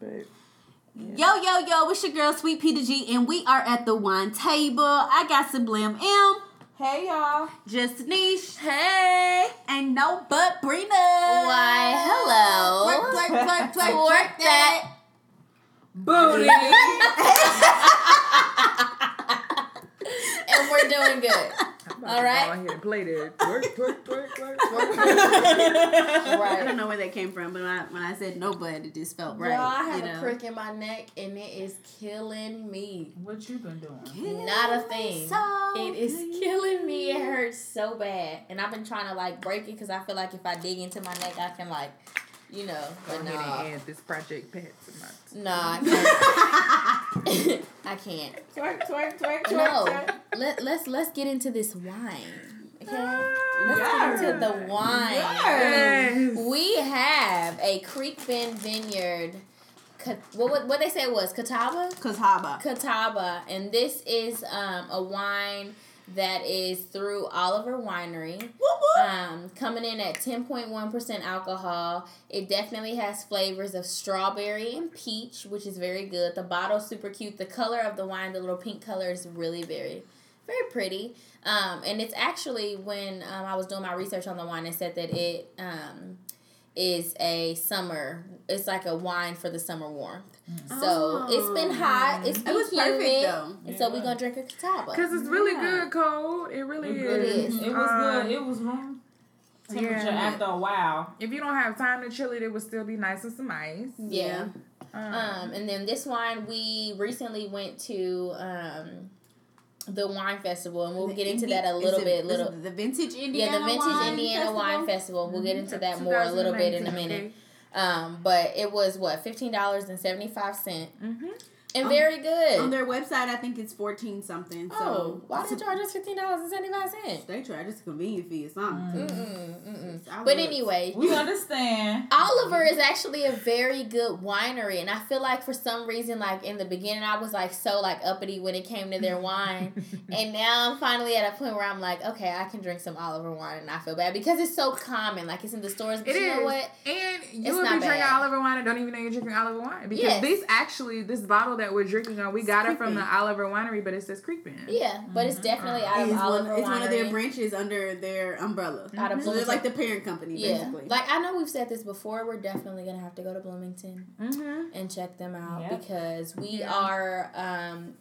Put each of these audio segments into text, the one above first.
Babe. Yo, yo, yo, it's your girl, Sweet Peter G, and we are at the wine table. I got Sublime M, Hey y'all. Just Niche, Hey. and no but Brina. Why, hello. Twerk, twerk, twerk, twerk, Twerk twerk that. Booty. And we're doing good. All right. Go ahead and play that. Twerk, twerk, twerk, twerk, twerk. I don't know where that came from, but when I, when I said no but, it just felt right. Y'all, I have you a know? crick in my neck and it is killing me. what you been doing? Not a thing. So It is killing me. It hurts so bad. And I've been trying to like break it because I feel like if I dig into my neck, I can like, you know, Go but ahead nah. and add this project pad to my. Nah, I can't. I can't. Twerk, twerk, twerk, twerk. No. twerk. Let, let's let's get into this wine. Okay? Let's Yes. get into the wine. Yes. We have a Creek Bend Vineyard. What what, what they say it was Catawba, Cause Haba. Catawba, and this is um, a wine that is through Oliver Winery. Um, coming in at ten point one percent alcohol. It definitely has flavors of strawberry and peach, which is very good. The bottle's super cute. The color of the wine, the little pink color, is really very, very pretty. Um, and it's actually when um, I was doing my research on the wine, it said that it um, is a summer. It's like a wine for the summer warmth. So it's been hot. It's been It was humid, perfect though. and so we're gonna drink a catawba. Cause it's really Yeah. good cold. It really It is. is. It was Um, good. It was room temperature yeah. after a while. If you don't have time to chill it, it would still be nice with some ice. yeah. Um, Um, and then this wine, we recently went to um, the wine festival, and we'll The get into Indi- that a is little it- bit. is Little, it The vintage Indiana. yeah, the vintage Wine Indiana Festival? Wine Festival. We'll get into that more a little bit in a 2019, minute. Um, but it was what fifteen dollars and seventy five cent, Mm-hmm. And On- very good. On their website, I think it's fourteen something. oh, So why did they charge us fifteen dollars and seventy five cents? They charge us a convenient fee or something. 'cause Mm-mm, mm-mm. But was- anyway, We understand. Oliver is actually a very good winery, and I feel like for some reason, like in the beginning, I was like so like uppity when it came to their wine, and now I'm finally at a point where I'm like, okay, I can drink some Oliver wine and not feel bad because it's so common, like it's in the stores. But It you is. know what? And you It's would be drinking. Oliver wine and don't even know you're drinking Oliver wine. Because Yes. this actually, this bottle that we're drinking on, we It's got it from the Oliver winery, but it says Creek Bend. Yeah, but it's definitely out of It's, one, Oliver it's one of their branches under their umbrella. Out of So they're Bloomington. like the parent company, Yeah, basically. like I know we've said this before. We're definitely gonna have to go to Bloomington Mm-hmm. and check them out Yep. because we Yeah. are um,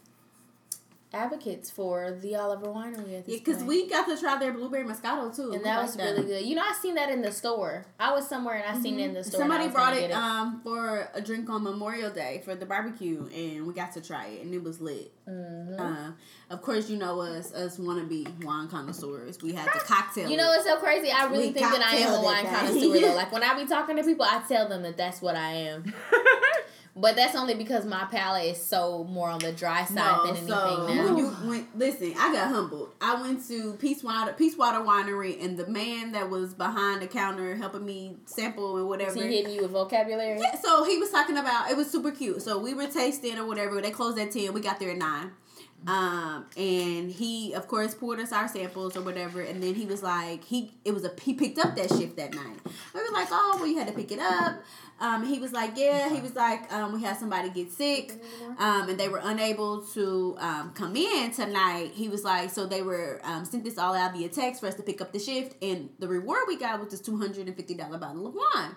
advocates for the Oliver Winery at this yeah, because we got to try their blueberry moscato too. And We that like was really good. You know, I seen that in the store. I was somewhere and I seen it in the store. Somebody brought gonna it, um for a drink on Memorial Day for the barbecue, and we got to try it, and it was lit. Mhm. Uh, of course, you know us, us wannabe wine connoisseurs. We had the cocktail. You know, it's so crazy. I really We think that I am a wine that connoisseur though. Like when I be talking to people, I tell them that that's what I am. But that's only because my palate is so more on the dry side No, than anything so now. when you went, listen, I got humbled. I went to Peace Water, Peace Water Winery, and the man that was behind the counter helping me sample and whatever. Is he hitting you with vocabulary? Yeah, so he was talking about it was super cute. So we were tasting or whatever. They closed at ten. We got there at nine. Um, and he of course poured us our samples or whatever, and then he was like, he it was a he picked up that shift that night. We were like, oh, well, you had to pick it up. Um, he was like, yeah. He was like, um, we had somebody get sick, um, and they were unable to um, come in tonight. He was like, so they were um, sent this all out via text for us to pick up the shift, and the reward we got was this two hundred and fifty dollar bottle of wine.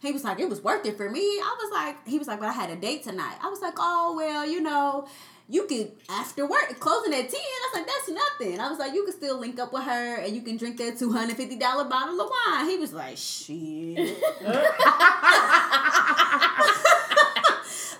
He was like, it was worth it for me. I was like, he was like, but I had a date tonight. I was like, oh well, you know, you could after work closing at ten. I was like, that's nothing. I was like, you could still link up with her and you can drink that two hundred fifty dollar bottle of wine. He was like, shit.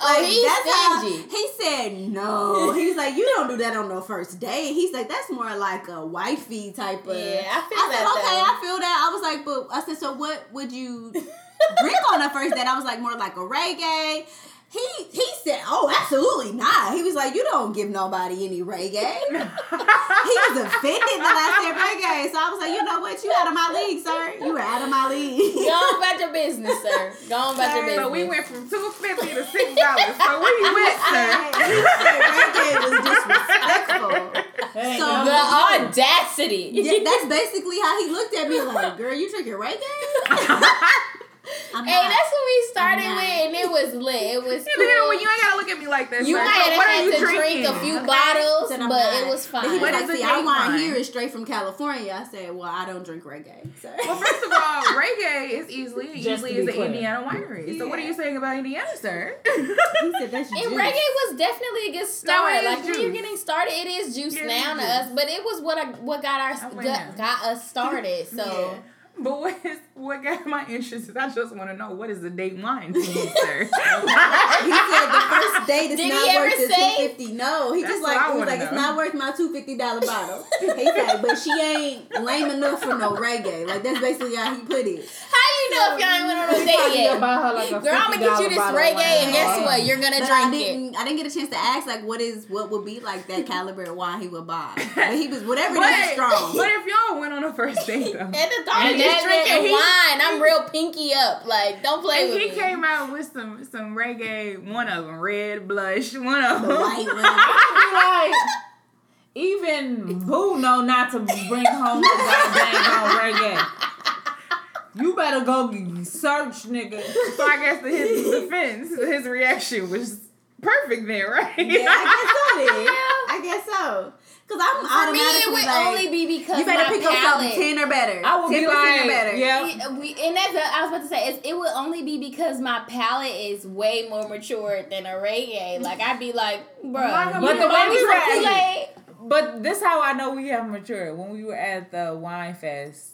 Oh, he's that's how- stingy. he said no. He was like, you don't do that on the first date. He's like, that's more like a wifey type of. Yeah, I feel I said, that, okay, though. I feel that. I was like, but I said, so what would you drink on the first date? I was like, more like a reggae. He he said, oh, absolutely not. He was like, you don't give nobody any reggae. he was offended that I said reggae. So I was like, you know what? You out of my league, sir. You were out of my league. Go on about your business, sir. Go on about your business. So we went from two fifty to six dollars. So where you went, sir? He said reggae was disrespectful. Hey, So- the audacity. Yeah, that's basically how he looked at me like, girl, you drinking reggae? I'm Hey, not. that's what we started with, and it was lit. It was Yeah, but then when you ain't gotta look at me like that. You sir. might have what had to drinking? drink a few Okay? bottles, but not. it was But he fine. was like, is a see, our date wine wine? here is straight from California. I said, well, I don't drink reggae. So. Well, first of all, reggae is Easley Just Easley is be an. Indiana winery. So what are you saying about Indiana, sir? he said that's And reggae was definitely a good start. it is like when you're getting started, it is juice Yeah, it now is to juice. us, but it was what I, what got our oh, got, got us started. So But what is what got my interest is I just want to know what is the date wine to you, sir? He said the first date is Did not ever worth the say- two fifty. No, he That's just like I he was wanna like it's not worth my two fifty dollar bottle. He said, but she ain't lame enough for no reggae. Like that's basically how he put it. how you know if y'all ain't went on a date yet? like a Girl, I'm gonna get you this reggae, and guess what? You're gonna But I drink it. didn't. I didn't get a chance to ask like what is what would be like that caliber of wine he would buy. But he was whatever but, it is strong. but if y'all went on a first date though, And the thought And of just drinking he- wine, I'm real pinky up. Like, don't play and with he me. came out with some some reggae, one of them red blush, one of the them white one. Like, even Boo know not to bring home the goddamn on reggae. You better go search, nigga. So I guess to his defense, his reaction was perfect then, right? Yeah, I guess so. Then. I guess so. Cause I'm For me, it would like, only be because you better my pick up something ten or better. I would 10% be or better. yeah. We, uh, we, and that's what I was about to say. Is it would only be because my palate is way more mature than a reggae. Like I'd be like, bro, But the way we me were at- But this how I know we have matured. When we were at the wine fest,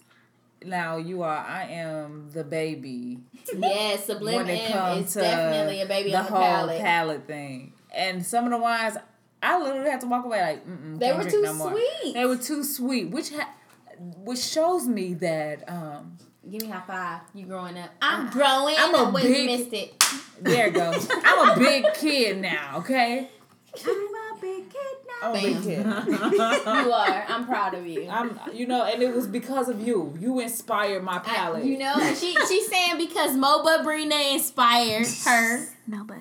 now you are I am the baby Yes, Sublime when it comes is to definitely a baby the on the whole palate. palate thing. And some of the wines, I literally had to walk away like, Mm-mm, They were too no sweet. They were too sweet, which ha- which shows me that um Give me high five. You growing up? I'm growing. I'm a big- missed it. there it goes. I'm a big kid now, okay? I'm a big kid now. I'm a big kid. You are. I'm proud of you. I'm, you know, and it was because of you. You inspired my I- palate. you know, and she she's saying because Moba Brina inspired her. No, but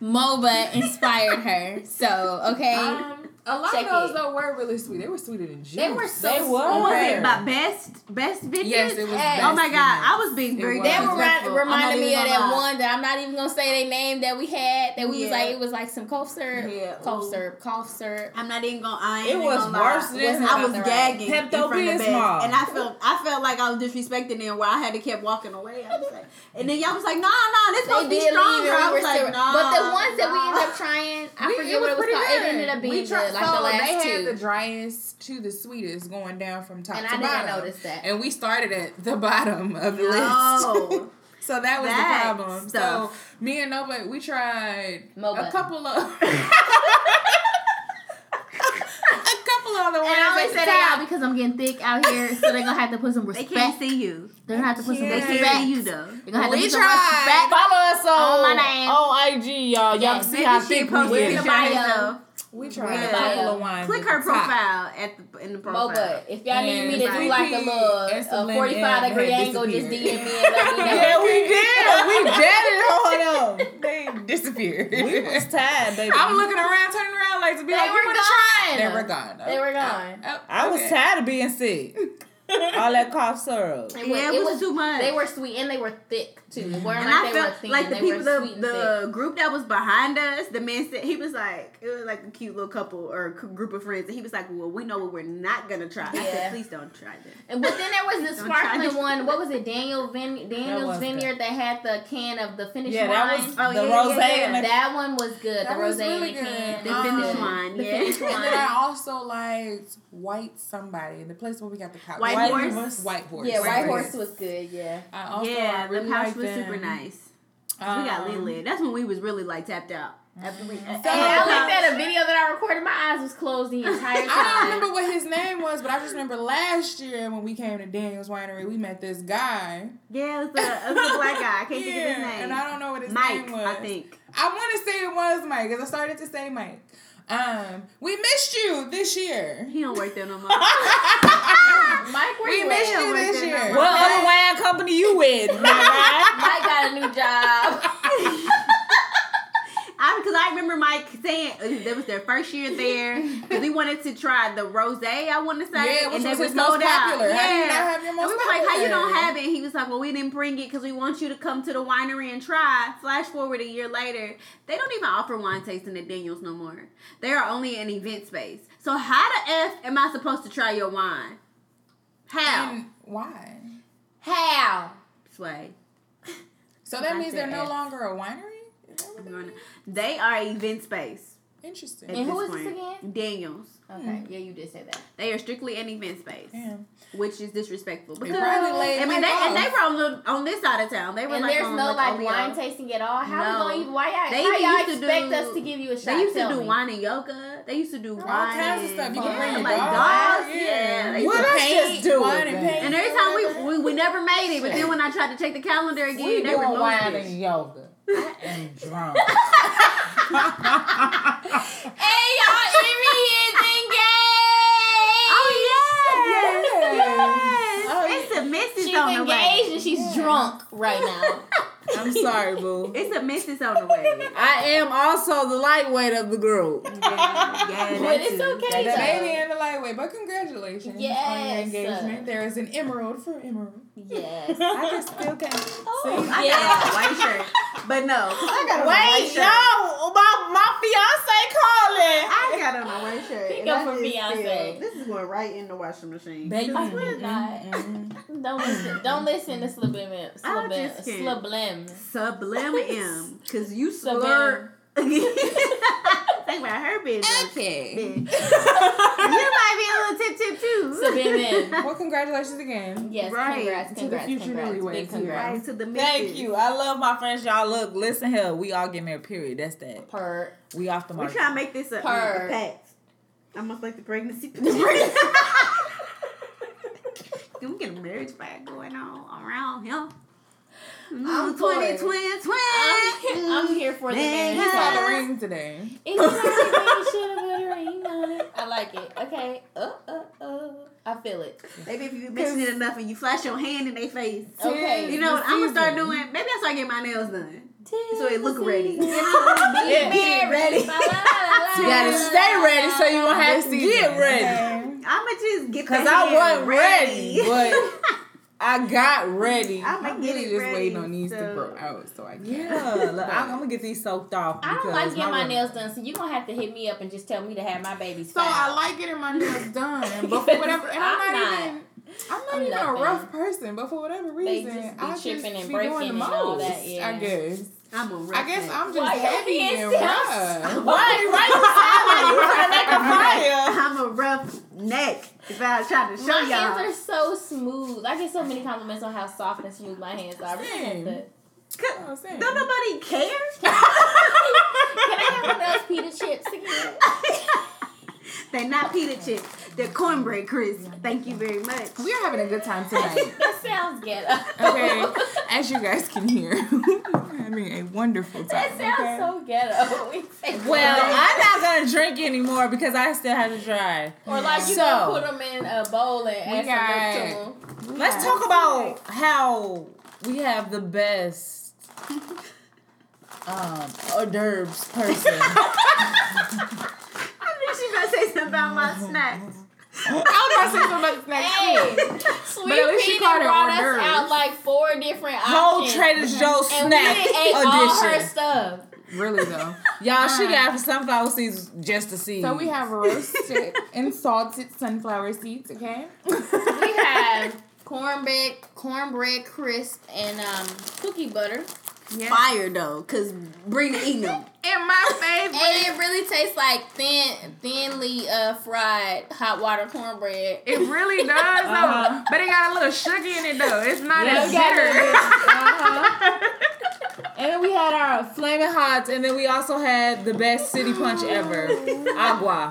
Moba inspired her. So okay, Um, a lot Check of those it. though were really sweet. They were sweeter than juice. they were so They sweet. were. what was it about best best vintage? Yes, it was. Yes. best Oh my god, I was being It very was. That Disrespectful. remind, disrespectful. I'm not reminded me of that lie. one that I'm not even gonna say their name that we had that we was like it was like some cough syrup, Yeah, cough syrup, cough syrup. I'm not even gonna. I ain't It was gonna worse lie. than- I was About the gagging in front of Pepto-Bismol. best, and I felt I felt like I was disrespecting them. Where I had to keep walking away. I was like, and then y'all was like, Nah, nah, this supposed to be did stronger. and I was like, still, Nah, but the ones that we ended up trying, I We- forget what it was called. good. It ended up being we tried, good, like so the last they had two. the driest to the sweetest going down from top and to I bottom. didn't notice that. And we started at the bottom of the list. So that was That the problem. stuff. So me and Nova, we tried Moba. a couple of a couple of the ones. And I always say that top. out because I'm getting thick out here, so they're gonna have to put some respect. They can't see you. They're gonna have to put some They Yeah. respect. can't see you though. They're gonna have to We put some respect. Follow us on, On my name. on IG, y'all. Y'all Yes. can see how Maybe thick we posted in get. the picture bio. of herself. We tried Yeah. a couple of wines. Click her the top. profile at the in the profile. Moba, if y'all need me to do like a Ricky little a 45 had degree angle, just. DM me and let me know. Yeah, we did. We jetted on them. They disappeared. We was tired, baby. I'm looking around, turning around like to be They like, you were want to try? They were gone. They were oh, gone. Oh, I was okay. tired of being sick. All that cough syrup. It Yeah, was, it was too much. They were sweet and they were thick too. It weren't And like I they were felt thin. like the they people, were the, the group that was behind us, the man said he was like, it was like a cute little couple or group of friends, and he was like, "Well, we know what we're not gonna try." I Yeah. said, "Please don't try this." And but then there was the sparkling this. one. What was it? Daniel Vin- Daniel's was Vineyard that had the can of the finished Yeah, wine. that was Oh, the yeah, rose yeah, yeah. and That one was good. That the rose really in the can. good. The Um, finished wine, The yeah. finished And wine. then I also liked White Somebody, in the place where we got the couch. White White horse. Horse. White Horse. Yeah, White Horse. Horse was good. Yeah. I also yeah, really the pouch liked was them. super nice. we got lit Um. That's when we was really like tapped out. After we, So I looked at a video that I recorded. My eyes was closed the entire time. I don't remember what his name was, but I just remember last year when we came to Daniel's Winery, we met this guy. Yeah, it was, a, it was a black guy. I can't think of his Yeah, name. And I don't know what his Mike, name was. I think. I want to say it was Mike because I started to say Mike. Um, we missed you this year. He don't work there no more. Mike, where We you missed at? you this year. on What other wine company you with? Mike got a new job. I because I remember Mike saying uh, that was their first year there because we wanted to try the rose. I want to say, Yeah, and they was were sold out. popular. Yeah, How do you not have your and we were like, "How you don't have it?" He was like, "Well, we didn't bring it because we want you to come to the winery and try." Flash forward a year later, they don't even offer wine tasting at Daniels no more. They are only an event space. So how the f am I supposed to try your wine? How? And why? How? Sway. So that means they're no F. longer a winery? They are event space. Interesting. And who this this again? Daniels. Okay, hmm. yeah, you did say that. They are strictly an event space, Damn. which is disrespectful. Because I mean, Mike they and they were on the on this side of town. They were And like there's on, no like Oleo. wine tasting at all. How No. we gonna? Why y'all? They how y'all used to expect do- us to give you a shot? They used to do me. wine and yoga. They used to do All wine kinds of stuff. You can yeah, bring your like dog. dogs. Yeah. Yeah, they You used can to let's paint, just do wine and paint. And every time we, we we never made it, but then when I tried to check the calendar again, We they were removed wine and yoga. I am drunk. Hey y'all, Amy is engaged. Oh yeah, Yes. Oh, It's a missus She's on the way. She's engaged and she's drunk right now. I'm sorry, boo. It's a missus on the way. I am also the lightweight of the group. Yeah, yeah, But it's it. okay, The baby and the lightweight, but congratulations on your Yes. engagement. Uh, there is an emerald for emerald. Yes. I just still can't. Oh, I yeah. got a white shirt, but no, I got on a white Wait, shirt. yo, my, my fiance calling. I got on a white shirt. Pick and up I for just Beyonce. feel- This is going right in the washing machine. Baby. I swear to God. Mhm. Don't listen. Don't listen to Sliblim. I Sliblim. just can't. Sliblim. Sublime M, cause you Sublime. slur. Think about her business. Okay. you might be a little tip tip too. So Sliblim. Well, congratulations again. Yes, Right. congrats, To the future congrats. newlyweds Big congrats. Right to the Thank you. I love my friends. Y'all look, listen here. We all get married. Period. That's that. Per. We off the market. We're trying to make this a, Purr. a pact. Almost like the pregnancy. Can we get a marriage pact going on around here? I'm Mm, 20, 20, 20. I'm, I'm here for the Man, man. He Yeah. saw the Yeah. ring today. If you already should have put a ring on it. I like it. Okay. Uh, uh, uh. I feel it. Maybe if you mention it enough and you flash your hand in their face. Okay. You know what? I'm gonna start doing. Maybe I start getting my nails done. Tis So it look ready. season. You know, be, Yeah. be ready. You gotta stay ready so you won't have to get ready. I'ma just get Cause I wasn't ready, but I got ready. I'ma I'm get really just ready, waiting on these to so- grow out so I can. Yeah, look, I'm, I'm gonna get these soaked off. I don't because like getting my room- nails done, so you're gonna have to hit me up and just tell me to have my babies So I like getting my nails done, but for whatever, and I'm, I'm not, not. even. I'm not I'm even nothing. a rough person, but for whatever They reason, just be I just tripping and be breaking doing the and most. all that, yeah. I guess. I'm a I guess I'm just Why heavy and rough. Why? Why you sound like you trying to make a fire? I'm a rough neck. If I try to show my y'all. My hands are so smooth. I get so many compliments on how soft and smooth my hands are. I really Same. have to- You know what I'm saying? Don't nobody care. Can I have one of those pita chips again? They're not pita chips. They're cornbread crisps. Thank you very much. We are having a good time tonight. that sounds good. Okay, as you guys can hear, we're having a wonderful time. That sounds okay? so ghetto. Well. I'm not gonna drink anymore because I still have to drive. or like you So- gonna put them in a bowl and add some milk to them. Let's talk about how we have the best um hors d'oeuvres person. I knew she was gonna say something about my snacks. I was gonna say something about the next Hey, But Sweet at least she Peter called it brought us d'oeuvres. out like four different Whole options. Trader Joe's and we snack done ate all her edition. stuff. Really though. Y'all, she got sunflower seeds just to see. So we have roasted and salted sunflower seeds. Okay. We have cornbread, cornbread crisp, and um, cookie butter. Fire though, cause Brina eating them. And my favorite. And it really tastes like thin, thinly uh, fried hot water cornbread. It really does though, Uh-huh. but it got a little sugar in it though. It's not Yeah, as we bitter. Uh-huh. And then we had our flaming hots, and then we also had the best city punch ever, agua.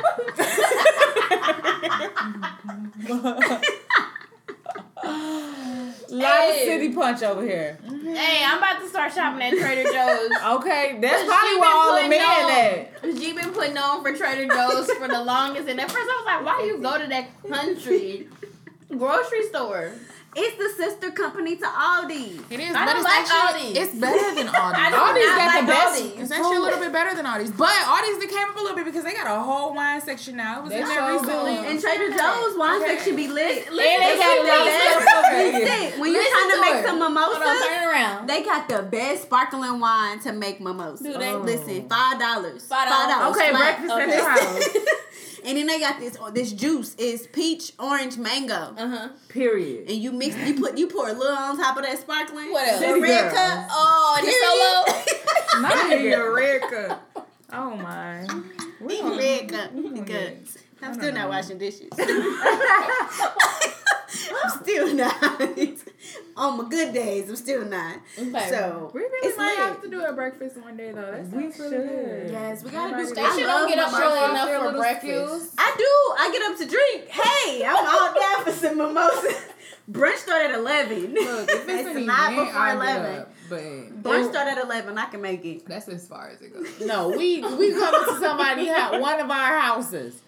Lot of city punch over here. Hey, I'm about to start shopping at Trader Joe's. Okay, that's probably where all the men at. She been putting on for Trader Joe's for the longest, and at first I was like, "Why you go to that country grocery store?" It's the sister company to Aldi. It is, I but don't it's like actually Aldi. it's better than Aldi. I do Aldi's not got like the best. Aldi. It's actually a little bit better than Aldi's, but Aldi's they came up a little bit because they got a whole wine section now. It was They in there sure recently. do. And Trader Joe's wine Okay. section be lit. And they got the the best. When you're trying to to make her. some Hold on, mimosas, turn around. they got the best sparkling wine to make mimosas. Do they? Listen, oh. five dollars. Five dollars. Okay, flat. breakfast Okay. at your house. And then they got this this juice is peach, orange, mango. Uh huh. Period. And you mix, you put, you pour a little on top of that sparkling. What else? The City red cup. Oh, and the solo. Not even a red cup. Oh my. The red cup. Good. I'm still don't washing dishes. I'm still not. On my good days, I'm still not. Okay. So We really it's might lit. have to do a breakfast one day though. That We sounds really should. good. Yes, we gotta do. They They I should love don't get up mimosas. early enough for breakfast. I do. I get up to drink. Hey, I'm all down for some mimosas. Brunch start at eleven. Look, if it's It's an not before I 11. up, but Brunch start at eleven. I can make it. that's as far as it goes. No, we we coming to somebody house, one of our houses,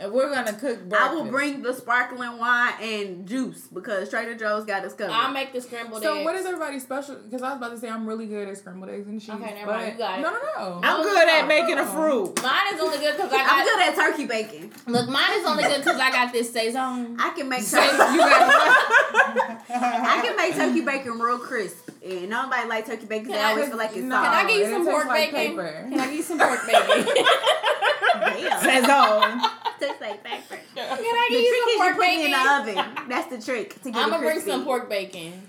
and we're gonna cook breakfast. I will bring the sparkling wine and juice because Trader Joe's got us covered. I'll make the scrambled So eggs. So what is everybody's special? Because I was about to say I'm really good at scrambled eggs and cheese. Okay, never but mind, you got it. No, no, no. I'm oh, good at making a fruit. Mine is only good because I got. I'm good at turkey bacon. Look, mine is only good because I got this saison. I can make turkey. I can make turkey bacon real crisp. And nobody like turkey bacon. They I- always feel like it's no, soft. Can I get you some pork like bacon? paper. Can I get you some pork bacon? Damn. saison. Tastes like paper. Can I The get you trick some is you pork put it in the oven. That's the trick to get I'm gonna bring some pork bacon.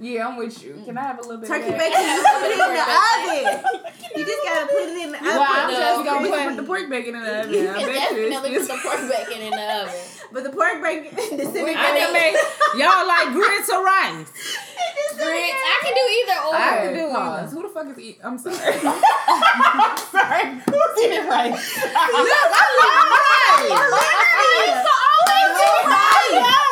Yeah, I'm with you. Can I have a little bit of Turkey of bacon, that? you put it in the oven. You just gotta put it in the oven. Well, I'm No. just We gonna gonna put. put the pork bacon in the oven. You I bet you definitely put the pork bacon in the oven. But the pork bacon, the cinnamon I can make y'all like grits or rice. Grits. I can do either or. I can Okay, do pause. it. Who the fuck is eat? I'm sorry. Sorry, who's eating rice? Look, I love rice.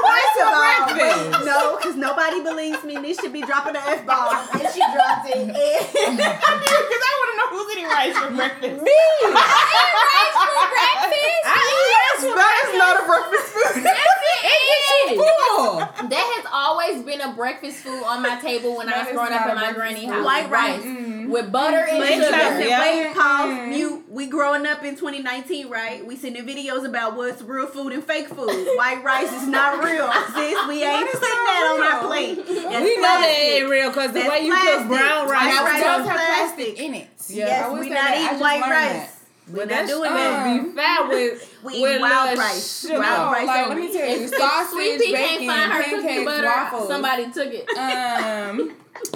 First of all, breakfast. no, because nobody believes me. This should be dropping the f bomb, and she dropped it. And Because I want to know who's eating rice for breakfast. Me! I eat rice for breakfast. I eat rice for breakfast. not a breakfast food. Yes, it is. Cool. That has always been a breakfast food on my table when I was growing up not in my granny food. house. White rice. with butter and Wait, sugar. listen, Yeah. wait, pause, Mm. mute. We growing up in 2019, right? We sending videos about what's real food and fake food. White rice is not real, sis. We ain't is putting not that on our plate. That's We know that ain't real because the That's way you plastic. cook brown rice. White Now, rice it does have plastic. plastic in it. Yes, we not that. Eating white rice. that. We're not doing uh, that. be fat with We eat with wild little rice. sugar. Wild rice like, only. let me tell you, sausage, Sweet Pea can't bacon, find her pancakes, butter, waffles, somebody took it. um,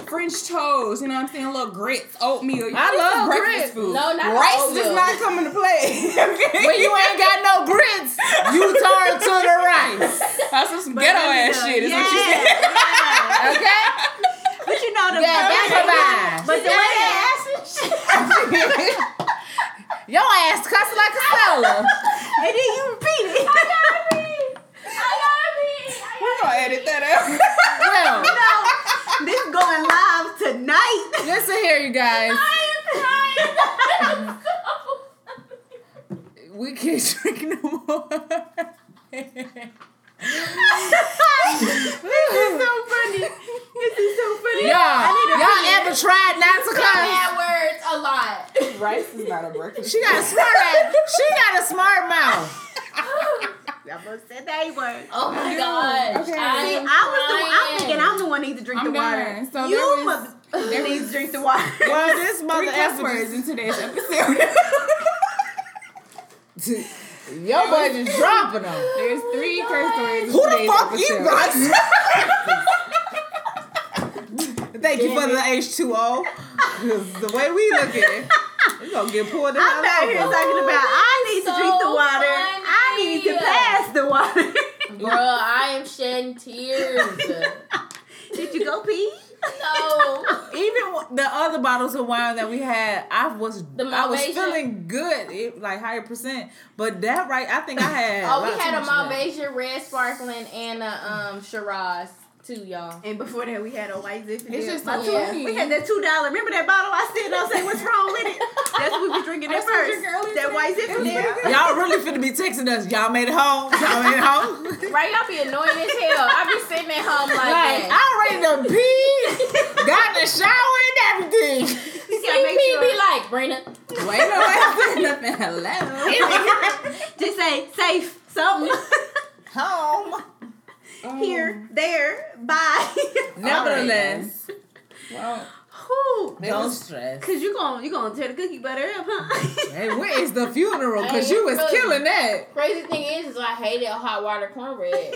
French toast. You know what I'm saying? Little grits, oatmeal. You I know, this is love breakfast grits. food. No, not rice oatmeal. does not come into play. okay? When you ain't got no grits, you turn to the rice. That's some ghetto ass Yeah, shit. Is what you said. yeah. Okay? But you know the Yeah, that's a vibe. But the way they ask it, Your ass cussing like a seller. and then you repeat it. I got me. I got me. We're gonna edit that out. Well, no, this going live tonight. Listen here, you guys. I am rice. We can't drink no more. this is so funny. This is so funny. Y'all, y'all ever tried not to cuss? Bad words a lot. rice is not a breakfast. She got a smart ass. She got a smart mouth. I almost said that word. Oh my gosh. Okay. I See, I was the, I'm thinking I'm the one need to drink I'm the water. done. So you there must there need was to drink the water. Well, this Three mother cuss effer words in today's episode. Your budget's dropping them. There's three oh curse words. Who the today's fuck you episode. got? Thank you for the H2O. 'Cause the way we look at it, we gonna get pulled the I'm out here talking about I need to drink the water. I need to pass the water. Bruh, I am shedding tears. Did you go pee? No. Even the other bottles of wine that we had, I was I was feeling good, it, like higher percent. But that right, I think I had. Oh, we had a. Malvasia red sparkling and a um Shiraz too, y'all. And before that, we had a white Zinfandel. It's just so two- funny. We had that two dollar. Remember that bottle? I still don't say what's wrong with it. That's what we was drinking at That's what we first. drinking That white It Zinfandel. pretty. Y'all really finna be texting us. Y'all made it home. Y'all made it home. Right, y'all be annoying as hell. I be sitting at home like, Like that. I'm ready to pee, got the shower and everything. He I make He sure. be like, Brina, Wait, no, I said nothing. Hello. Just say safe. Something. Home. Here, oh. there, bye. Nevertheless, Well, Whew. don't stress. Cause you gon' you gonna tear the cookie butter up, huh? Hey, where is the funeral? Cause Hey, you was really. killing that. crazy thing is, is I hated hot water cornbread.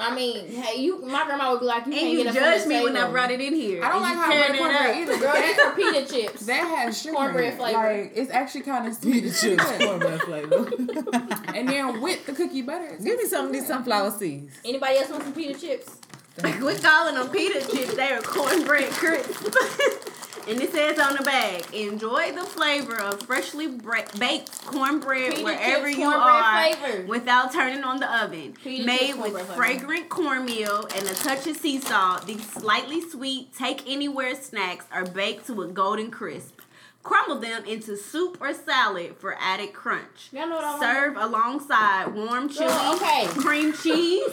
I mean, hey, you, my grandma would be like, you and can't you get it judged from me when I brought it in here. I don't And like you how tearing it cornbread up. either. Girl, these are pita chips. that has sugar Cornbread flavor. Like it's actually kind of sweet. Pita chips, cornbread flavor. and then with the cookie butter. Give me some of these sunflower seeds. Anybody else want some pita chips? We're calling them pita chips. They are cornbread crisps. and it says on the bag, enjoy the flavor of freshly baked cornbread Pita wherever you cornbread are flavor. without turning on the oven. Pita Made with cornbread flavor. fragrant cornmeal and a touch of sea salt, these slightly sweet take anywhere snacks are baked to a golden crisp. Crumble them into soup or salad for added crunch. Y'all know I want? Serve alongside warm chili, Girl, okay. cream cheese,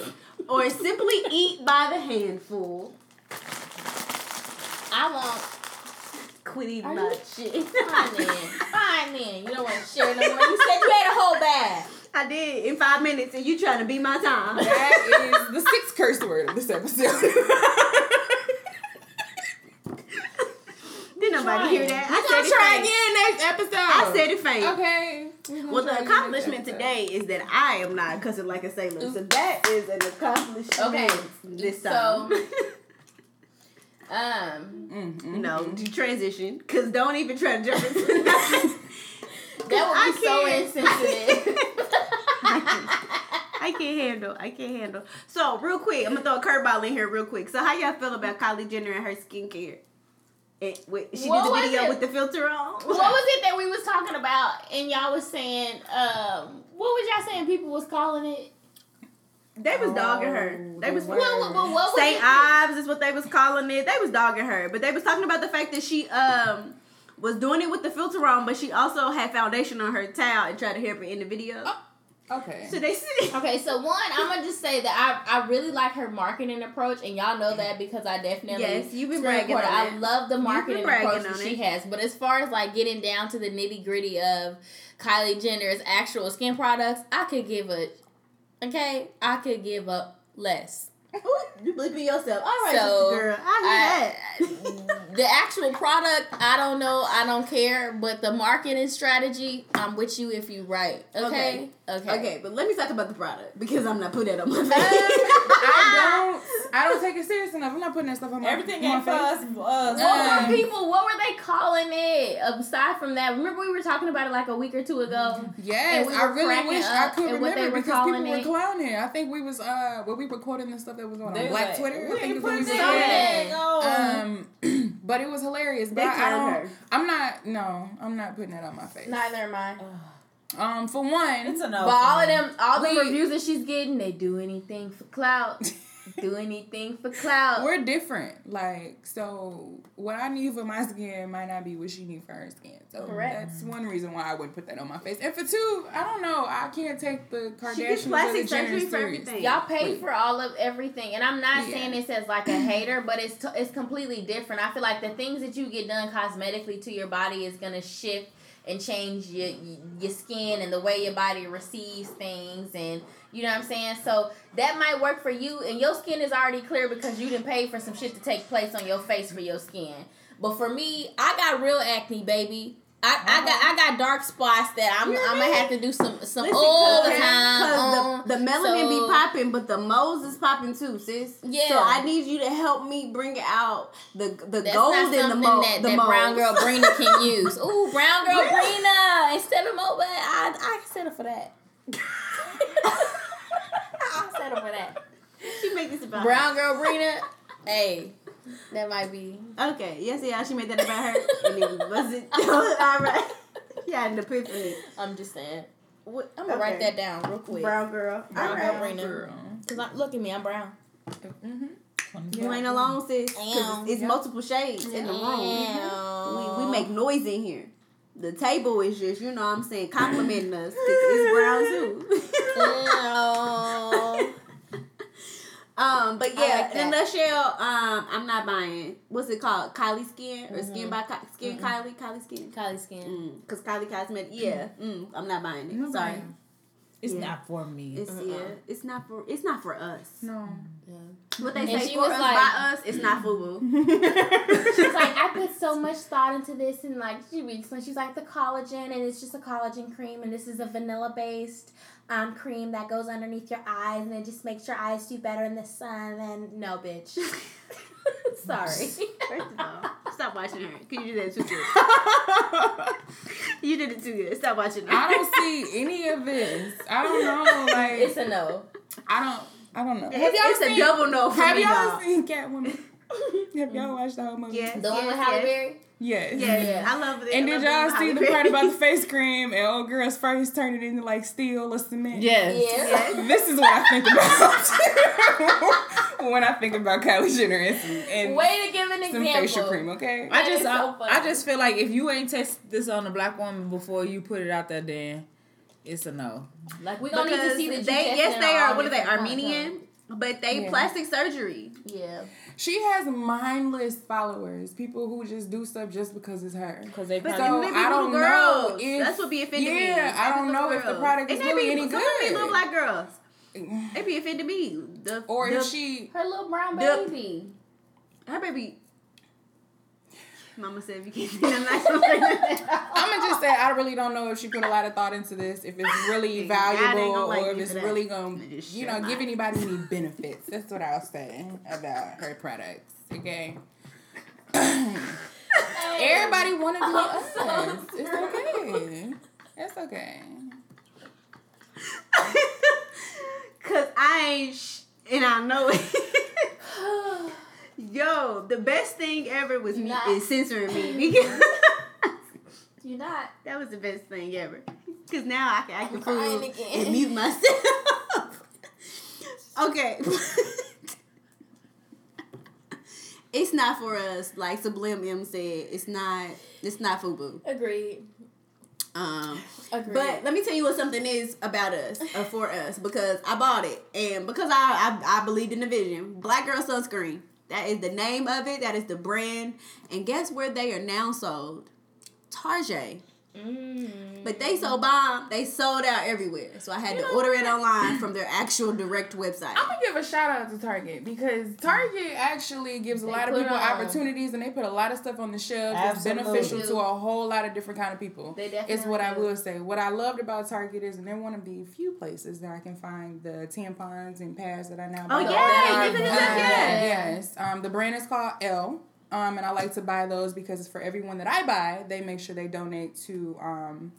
or simply eat by the handful. I want. Quit eating Are my you- shit. Fine then. Fine then. You don't want to share no more. You said you ate a whole bag. I did in five minutes, and you trying to be my time. That is the sixth curse word of this episode. Did nobody hear that? I'm gonna said try it again next episode. I said it fake. Okay. We're Well, the accomplishment today is that I am not cussing like a sailor. So that is an accomplishment Okay. this So- time. Um. Mm, mm, you know, mm. transition. Because don't even try to jump into nothing. That would be so insensitive. I can't handle. I can't handle. So real quick, I'm gonna throw a curveball in here real quick. So how y'all feel about Kylie Jenner and her skincare? It, wait, she What did the video it? with the filter on. what was it that we was talking about? And y'all was saying, um, what was y'all saying? People was calling it. They was dogging her. Oh, They was the What, what, what, what Saint? Ives is what they was calling it. They was dogging her, but they was talking about the fact that she um was doing it with the filter on, but she also had foundation on her towel and tried to help her in the video. Okay. So they see. Okay, so one, I'm gonna just say that I I really like her marketing approach, and y'all know that because I definitely Yes, you've been bragging on recorded. I love the marketing approach that she it. has, but as far as like getting down to the nitty gritty of Kylie Jenner's actual skin products, I could give a okay, I could give up less. you bleeping yourself. All right, So, girl. I I, that. the actual product, I don't know, I don't care, but the marketing strategy, I'm with you if you right. Okay, okay, Okay, Okay, but let me talk about the product because I'm not putting that on my face. I don't. I don't take it serious enough. I'm not putting that stuff on my Everything on my ain't for us. face. us. What Um, were people? What were they calling it? Aside from that, remember we were talking about it like a week or two ago. Yes, we I were really wish I could at what they remember were because people calling were clowning. I think we was uh, when we were quoting the stuff that was on, They on Black like, Twitter. We I think ain't is what we putting was that saying. on. Um, but it was hilarious. But They I, I clowned don't. her. I'm not. No, I'm not putting that on my face. Neither am I. Um, for one, It's a no. But all of them, all the We- reviews that she's getting, they do anything for clout. do anything for clout. we're different. Like, so what I need for my skin might not be what she need for her skin. So Correct. that's one reason why I wouldn't put that on my face. And for two, I don't know. I can't take the She gets Kardashians or plastic the surgery Jenners for everything. Y'all pay Wait. for all of everything, and I'm not Yeah. saying this as like a hater, but it's t- it's completely different. I feel like the things that you get done cosmetically to your body is gonna shift and change your your skin and the way your body receives things, and you know what I'm saying. So that might work for you, and your skin is already clear because you didn't pay for some shit to take place on your face for your skin. But for me, I got real acne, baby. I, I uh-huh. got I got dark spots that I'm You I'm gonna have to do some some Listen, all the time. On. the, the melanin be popping, but the moles is popping too, sis. Yeah. So I need you to help me bring out the the That's gold in the something that, the that moles. brown girl Brina can use. Ooh, brown girl Really? Brina instead of Mo, but I I can settle for that. I'll settle for that. she make this about Brown girl Brina, hey, that might be. Okay, yes, yeah, she made that about her, and it wasn't. All right. She had an epiphany. I'm just saying. What, I'm gonna write that down real quick. Brown girl. Brown All girl right. Brina. Girl. Cause I, look at me, I'm brown. Mm-hmm. You ain't alone, sis. 'cause Am. it's, it's multiple shades in the room. Damn. We, we make noise in here. The table is just, you know what I'm saying, complimenting us. 'cause it's brown too. Ew. Um, but yeah, like in a that. nutshell, um, I'm not buying. What's it called? Kylie Skin or Mm-hmm. Skin by Ky- Skin Kylie? Kylie Skin. Kylie skin. Mm, Cause Kylie Cosmetics, yeah, mm, I'm not buying it. No Sorry, buying. It's Yeah. not for me. it's yeah, it's not for it's not for us. No. What they And say she for was us like- by us, it's not FUBU. She's like, I put so much thought into this, and like she explained, she's like the collagen, and it's just a collagen cream, and this is a vanilla based um cream that goes underneath your eyes, and it just makes your eyes do better in the sun. And no, bitch. Sorry. First of all, stop watching her. Cause you did that too good. you did it too good. Stop watching her. I don't see any of this. I don't know. Like it's a no. I don't. I don't know. It's, Have y'all it's a double no for have me, y'all dog. seen Catwoman? Have y'all mm. watched the whole movie? Yes, The one with yes, Halle yes. Berry. Yes. Yes, mm-hmm. Yeah. I love it. And did y'all see the part about the face cream and old girl's face turned it into like steel or cement? Yes. Yeah. This is what I think about when I think about Kylie Jenner and some, and Way to give an some example. facial cream, okay? I just so I. I just feel like if you ain't test this on a black woman before you put it out there, then it's a no. Like we gonna need to see that you they yes they are what are they Armenian but they Yeah. plastic surgery? Yeah. She has mindless followers, people who just do stuff just because it's her. Because they but So, be I don't know if- that's what be offending me yeah, I don't little know if the product is And really be, any some of them be little black girls mm. they be offending me the, Or the, if she Her little brown The- baby. her baby Mama said if you can't nice I'm. Gonna just say I really don't know if she put a lot of thought into this, if it's really valuable, like or if it's really gonna, you know, give anybody any benefits. That's what I'll say about her products. Okay. Everybody want to do I'm us. It's okay. It's okay. Cause I ain't sh- and I know it. Yo, the best thing ever was me Not- is censoring me because You're not. that was the best thing ever. Cause now I can act a fool and mute myself. okay. it's not for us, like Sublime M said. It's not. It's not FUBU. Agreed. Um, Agreed. but let me tell you what something is about us or for us because I bought it and because I, I I believed in the vision. Black Girl Sunscreen. That is the name of it. That is the brand. And guess where they are now sold? Target. Mm. But they so bomb, they sold out everywhere. So I had You to know order it online from their actual direct website. I'm gonna give a shout out to Target because Target actually gives a lot of people opportunities and they put a lot of stuff on the shelves that's beneficial to a whole lot of different kind of people. They It's definitely what I do. will say. What I loved about Target is, and they're one of the few places that I can find the tampons and pads that I now buy. Oh, yes, that yes, are yes, good. yes. Yes. Um, the brand is called L. Um, and I like to buy those because for everyone that I buy, they make sure they donate to um,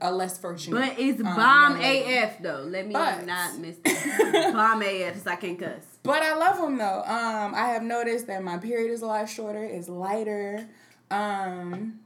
a less fortunate. but it's um, bomb. AF though. Let me But- not miss that. bomb AF so I can't cuss. But I love them though. Um, I have noticed that my period is a lot shorter. It's lighter. Um,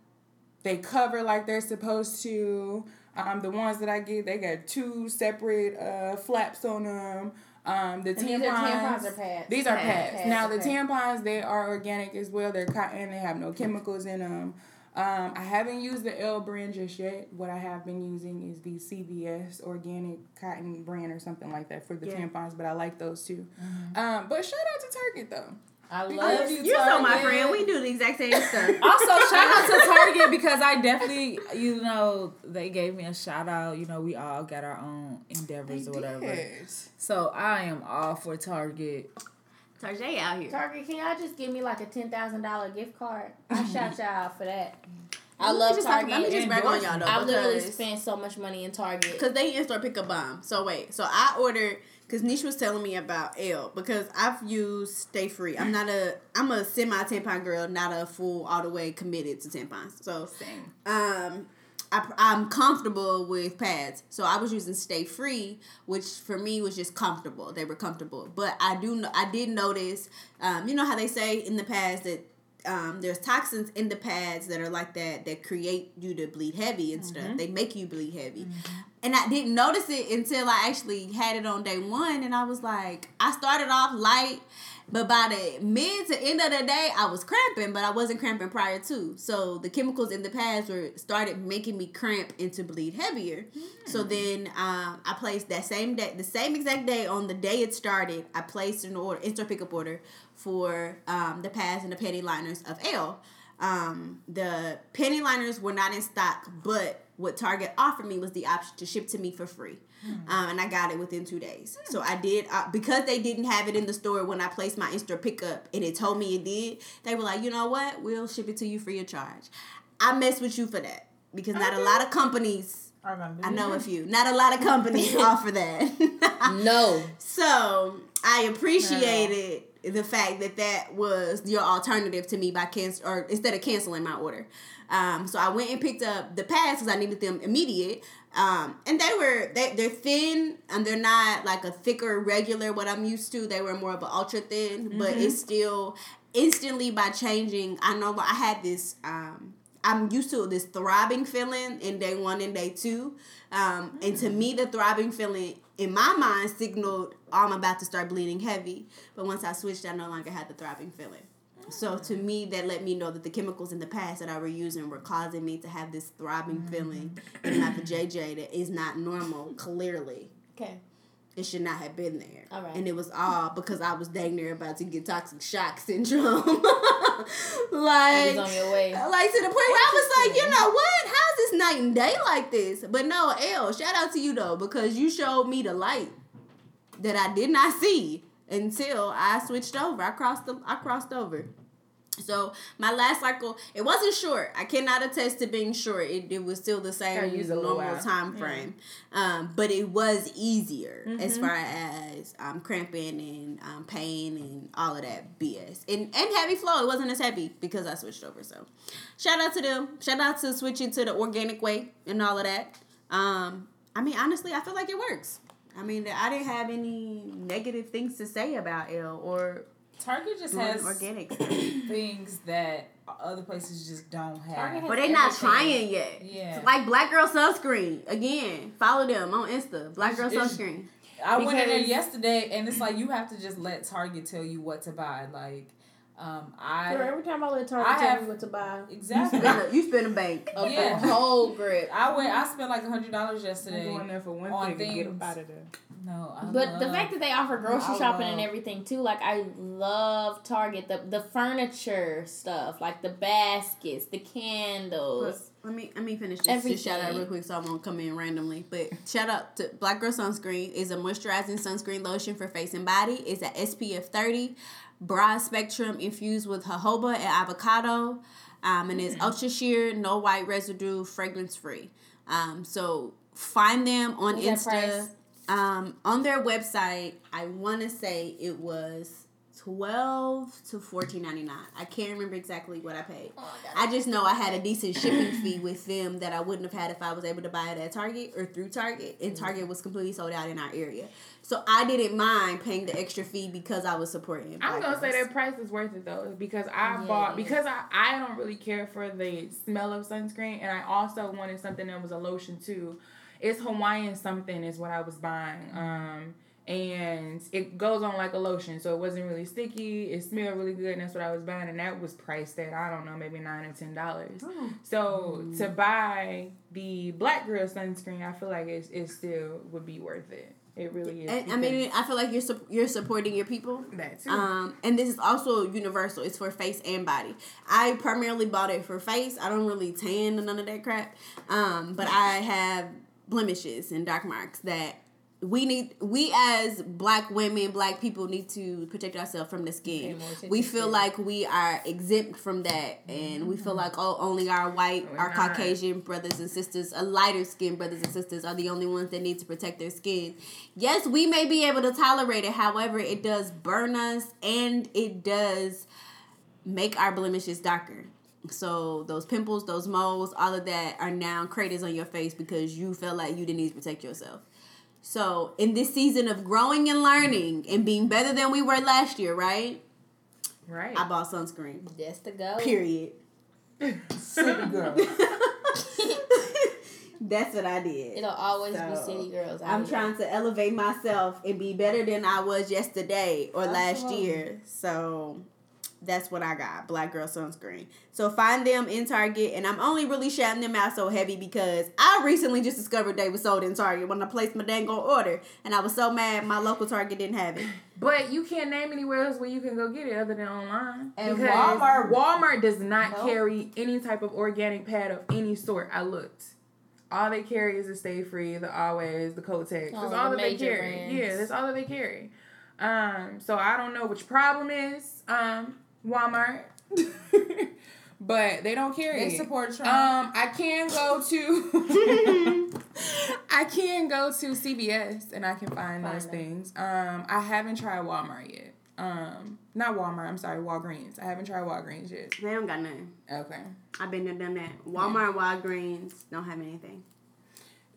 they cover like they're supposed to. Um, the ones that I get, they got two separate uh, flaps on them. Um, the tampons. these are tampons or pads? These are Pads. pads. Now the tampons, they are organic as well. They're cotton. They have no chemicals in them. Um, I haven't used the L brand just yet. What I have been using is the CVS organic cotton brand or something like that for the Yeah. tampons. But I like those too. Um, but shout out to Target though. I love you. You know my friend. We do the exact same stuff. Also, shout out to Target because I definitely, you know, they gave me a shout out. You know, we all got our own endeavors or whatever. So I am all for Target. Target out here. Target, can y'all just give me like a ten thousand dollar gift card? I shout y'all out for that. I Let me love just talk- Target. Let me just brag on y'all though. I literally because- spent so much money in Target. Because they in store pick a bomb. So wait, so I ordered because Nish was telling me about L because I've used Stayfree. I'm not a I'm a semi tampon girl, not a full all the way committed to tampons. So Same. um I, I'm comfortable with pads. So I was using Stayfree, which for me was just comfortable. They were comfortable. But I do know I did notice, um, you know how they say in the past that um, there's toxins in the pads that are like that that create you to bleed heavy and stuff. They make you bleed heavy. and I didn't notice it until I actually had it on day one, and I was like, I started off light. But by the mid to end of the day, I was cramping, but I wasn't cramping prior to. So the chemicals in the pads were started making me cramp and to bleed heavier. Mm. So then um, I placed that same day, the same exact day on the day it started. I placed an order, in-store pickup order for um, the pads and the panty liners of Elle. Um, the panty liners were not in stock, but what Target offered me was the option to ship to me for free. Mm. Um, and I got it within two days. Mm. So I did, uh, because they didn't have it in the store when I placed my in store pickup and it told me it did, they were like, you know what? We'll ship it to you free of charge. I mess with you for that because not okay. a lot of companies. I know a few. Not a lot of companies offer that. no. So I appreciated no. the fact that that was your alternative to me by cancel or instead of canceling my order. Um, so I went and picked up the pads because I needed them immediate. Um, and they were they they're thin and they're not like a thicker regular what I'm used to. They were more of an ultra thin, mm-hmm. but it's still instantly by changing. I know I had this. Um, I'm used to this throbbing feeling in day one and day two, um, mm-hmm. and to me the throbbing feeling in my mind signaled oh, I'm about to start bleeding heavy. But once I switched, I no longer had the throbbing feeling. So to me, that let me know that the chemicals in the past that I were using were causing me to have this throbbing mm-hmm. feeling in my vajayjay that is not normal. Clearly, okay, it should not have been there. All right, and it was all because I was dang near about to get toxic shock syndrome. like, on your way. like to the point where I was like, you know what? How's this night and day like this? But no, Elle, shout out to you though because you showed me the light that I did not see until I switched over. I crossed the I crossed over. So my last cycle, it wasn't short. I cannot attest to being short. It, it was still the same normal time frame, yeah. um, but it was easier mm-hmm. as far as um, cramping and um, pain and all of that BS. And and heavy flow. It wasn't as heavy because I switched over. So shout out to them. Shout out to switching to the organic way and all of that. Um, I mean, honestly, I feel like it works. I mean, I didn't have any negative things to say about L or Target just has organic things that other places just don't have. But they're not trying yet. Yeah. It's like Black Girl Sunscreen. Again, follow them on Insta. Black Girl Sunscreen. I because went in there yesterday and it's like you have to just let Target tell you what to buy. Like um, I Girl, every time I let Target I tell have, me what to buy, exactly. You spend a, you spend a bank. A yeah. whole grip. I went. I spent like a hundred dollars yesterday. I'm going there for one on thing. Things. Get out of there. No, I but love, the fact that they offer grocery I shopping love. and everything too, like I love Target, the the furniture stuff, like the baskets, the candles. But let me let me finish this. Everything. Shout out real quick, so I won't come in randomly. But shout out to Black Girl Sunscreen is a moisturizing sunscreen lotion for face and body. It's at SPF thirty, broad spectrum infused with jojoba and avocado, um, and it's mm. ultra sheer, no white residue, fragrance free. Um, so find them on Insta. Um, on their website, I want to say it was twelve to fourteen ninety nine. I can't remember exactly what I paid. Oh, I just know I had a decent shipping fee with them that I wouldn't have had if I was able to buy it at Target or through Target. And mm-hmm. Target was completely sold out in our area, so I didn't mind paying the extra fee because I was supporting. I'm gonna say that price is worth it though because I yeah. bought because I I don't really care for the smell of sunscreen and I also wanted something that was a lotion too it's Hawaiian something is what I was buying. Um, and it goes on like a lotion, so it wasn't really sticky. It smelled really good, and that's what I was buying, and that was priced at I don't know, maybe nine or ten dollars. Oh. So mm. to buy the Black Girl sunscreen, I feel like it it still would be worth it. It really is. And, I mean, I feel like you're su- you're supporting your people. That too. Um, and this is also universal. It's for face and body. I primarily bought it for face. I don't really tan or none of that crap. Um, but I have blemishes and dark marks that we need we as black women black people need to protect ourselves from the skin. We feel like we are exempt from that and we feel like oh only our white We're our not. caucasian brothers and sisters a lighter skin brothers and sisters are the only ones that need to protect their skin. Yes we may be able to tolerate it however it does burn us and it does make our blemishes darker. So those pimples, those moles, all of that are now craters on your face because you felt like you didn't need to protect yourself. So in this season of growing and learning and being better than we were last year, right? Right. I bought sunscreen. Just to go. Period. City girl. That's what I did. It'll always so, be city girls. I'm here. trying to elevate myself and be better than I was yesterday or Absolutely. last year. So that's what I got. Black girl sunscreen. So find them in Target, and I'm only really shouting them out so heavy because I recently just discovered they were sold in Target when I placed my dang on order, and I was so mad my local Target didn't have it. But you can't name anywhere else where you can go get it other than online. And because Walmart, Walmart does not nope. carry any type of organic pad of any sort. I looked. All they carry is the Stayfree, the Always, the Kotex. That's all the that they carry. Brands. Yeah, that's all that they carry. Um, so I don't know which problem is. Um, Walmart. but they don't carry they support Trump. Um, I can go to I can go to CVS and I can find, find those them. things. Um, I haven't tried Walmart yet. Um, not Walmart. I'm sorry, Walgreens. I haven't tried Walgreens yet. They don't got nothing. Okay. I've been there, done that. Walmart, yeah. Walgreens don't have anything.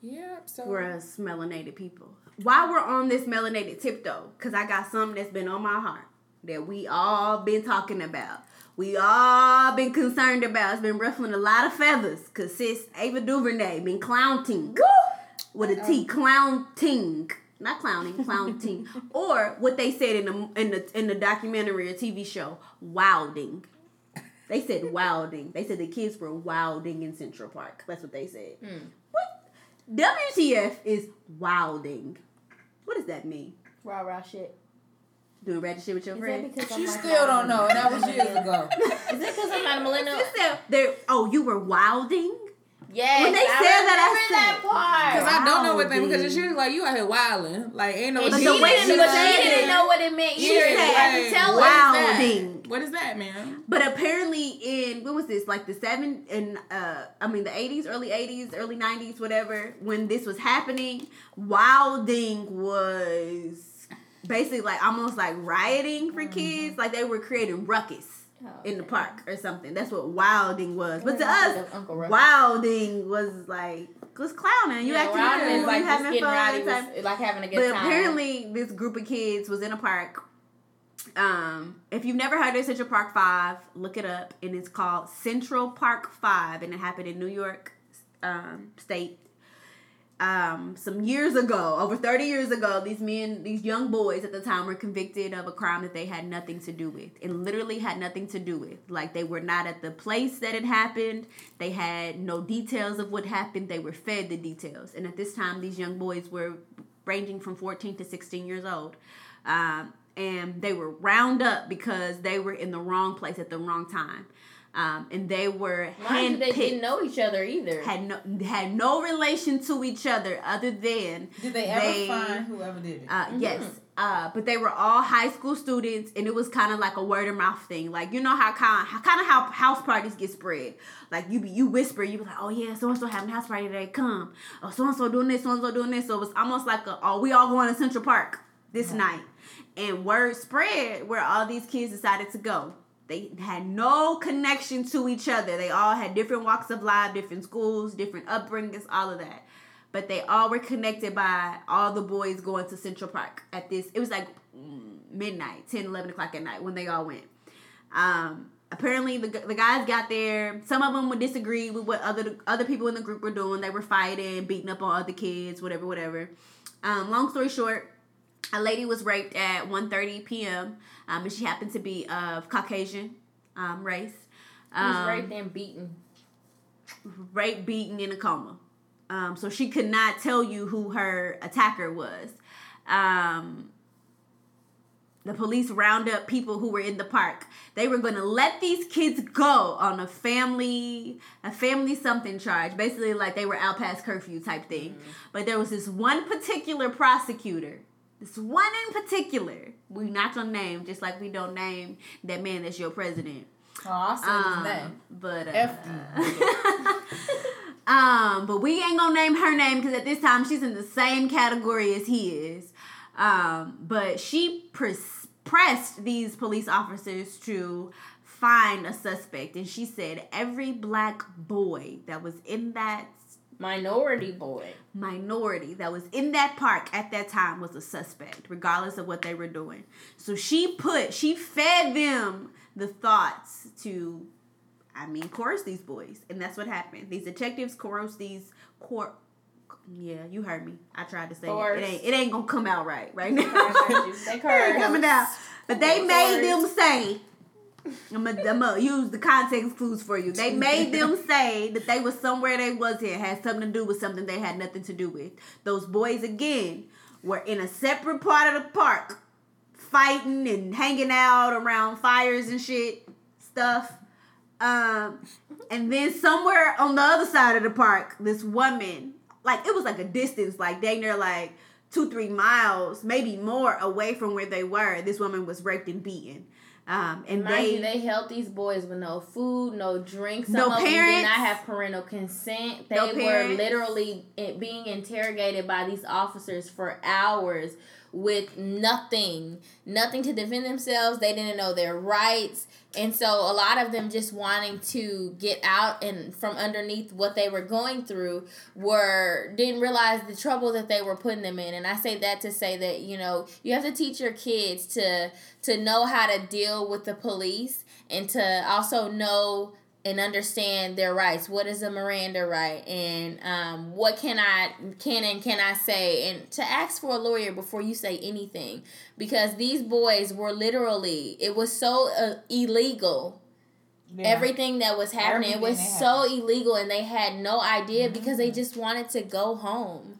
Yep. So for us melanated people. While we're on this melanated tip though, because I got something that's been on my heart that we all been talking about. We all been concerned about. It's been ruffling a lot of feathers. Cause sis Ava DuVernay been clowning. With a T, clowning. Not clowning, clowning. or what they said in the in the in the documentary or TV show, wilding. They said wilding. They said the kids were wilding in Central Park. That's what they said. Mm. What? WTF is wilding. What does that mean? Rah rah shit doing ratchet shit with your friend? You still don't know, and that was years ago. Is it because I'm not a millennial? They oh, you were wilding. Yes, when they I said that, I said that part. Because I don't know what they because she was like, "You out here wilding." Like, ain't no. And she, didn't, she, she didn't know what it meant. She said, "I can tell wilding." What is that, man? But apparently, in what was this? Like the seven and uh, I mean the eighties, early eighties, early nineties, whatever. When this was happening, wilding was basically like almost like rioting for mm-hmm. kids. Like they were creating ruckus. Oh, in the park or something. That's what wilding was. But to us, wilding was like was clowning. You yeah, acting cool, like you having fun, was, like having a good but time. But apparently, this group of kids was in a park. Um, if you've never heard of Central Park Five, look it up, and it's called Central Park Five, and it happened in New York um, State um, some years ago, over 30 years ago, these men, these young boys at the time were convicted of a crime that they had nothing to do with and literally had nothing to do with. Like they were not at the place that it happened. They had no details of what happened. They were fed the details. And at this time, these young boys were ranging from 14 to 16 years old. Um, and they were round up because they were in the wrong place at the wrong time. Um, and they were Mind they didn't know each other either. Had no had no relation to each other other than did they ever they, find whoever did it? Uh, mm-hmm. Yes, uh, but they were all high school students, and it was kind of like a word of mouth thing. Like you know how kind kind of how house parties get spread. Like you be you whisper, you be like, oh yeah, so and so having a house party today, come. Oh so and so doing this, so and so doing this. So it was almost like a oh we all going to Central Park this mm-hmm. night, and word spread where all these kids decided to go. They had no connection to each other. They all had different walks of life, different schools, different upbringings, all of that. But they all were connected by all the boys going to Central Park at this. It was like midnight, 10, 11 o'clock at night when they all went. Um, apparently the, the guys got there. Some of them would disagree with what other other people in the group were doing. They were fighting, beating up on other kids, whatever, whatever. Um, long story short, a lady was raped at 1.30 p.m. Um, and she happened to be of Caucasian um, race. Um, was raped and beaten. Raped, beaten, in a coma. Um, so she could not tell you who her attacker was. Um, the police round up people who were in the park. They were going to let these kids go on a family, a family something charge, basically like they were out past curfew type thing. Mm-hmm. But there was this one particular prosecutor this one in particular, we not gonna name, just like we don't name that man that's your president. Oh, I um, his name. But uh, um, but we ain't gonna name her name because at this time she's in the same category as he is. Um, but she pres- pressed these police officers to find a suspect, and she said every black boy that was in that minority boy minority that was in that park at that time was a suspect regardless of what they were doing so she put she fed them the thoughts to I mean, coerce these boys, and that's what happened. These detectives coerce these court. Yeah, you heard me. I tried to say it. It ain't, it ain't gonna come out right right now. they coming out, but they made them say. I'm gonna, use the context clues for you. They made them say that they was somewhere they wasn't had something to do with something they had nothing to do with. Those boys again were in a separate part of the park, fighting and hanging out around fires and shit stuff. Um, and then somewhere on the other side of the park, this woman, like it was like a distance, like they near like two, three miles, maybe more away from where they were. This woman was raped and beaten. Um, and Mind they you, they held these boys with no food, no drinks. Some no of parents, them did not have parental consent. They no were literally being interrogated by these officers for hours with nothing, nothing to defend themselves. They didn't know their rights. And so a lot of them just wanting to get out and from underneath what they were going through were didn't realize the trouble that they were putting them in. And I say that to say that, you know, you have to teach your kids to to know how to deal with the police and to also know and understand their rights. What is a Miranda right, and um, what can I can and can I say, and to ask for a lawyer before you say anything, because these boys were literally it was so uh, illegal. Yeah. Everything that was happening Everything it was so illegal, and they had no idea mm-hmm. because they just wanted to go home.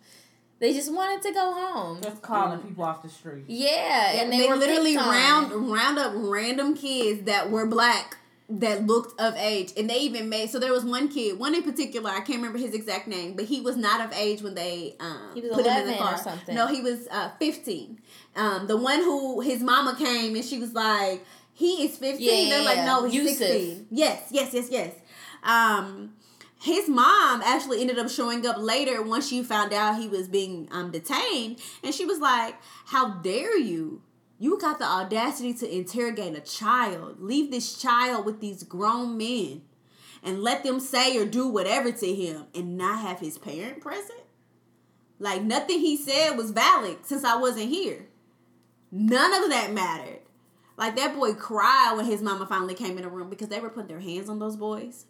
They just wanted to go home. Just calling mm. people off the street. Yeah, and they, they literally round round up random kids that were black that looked of age and they even made so there was one kid one in particular i can't remember his exact name but he was not of age when they um put him in the car or something. No he was uh 15 um the one who his mama came and she was like he is 15 yeah, they're like no he's Yusef. 16 yes yes yes yes. Um his mom actually ended up showing up later once she found out he was being um, detained and she was like how dare you you got the audacity to interrogate a child. Leave this child with these grown men and let them say or do whatever to him and not have his parent present? Like nothing he said was valid since I wasn't here. None of that mattered. Like that boy cried when his mama finally came in the room because they were putting their hands on those boys.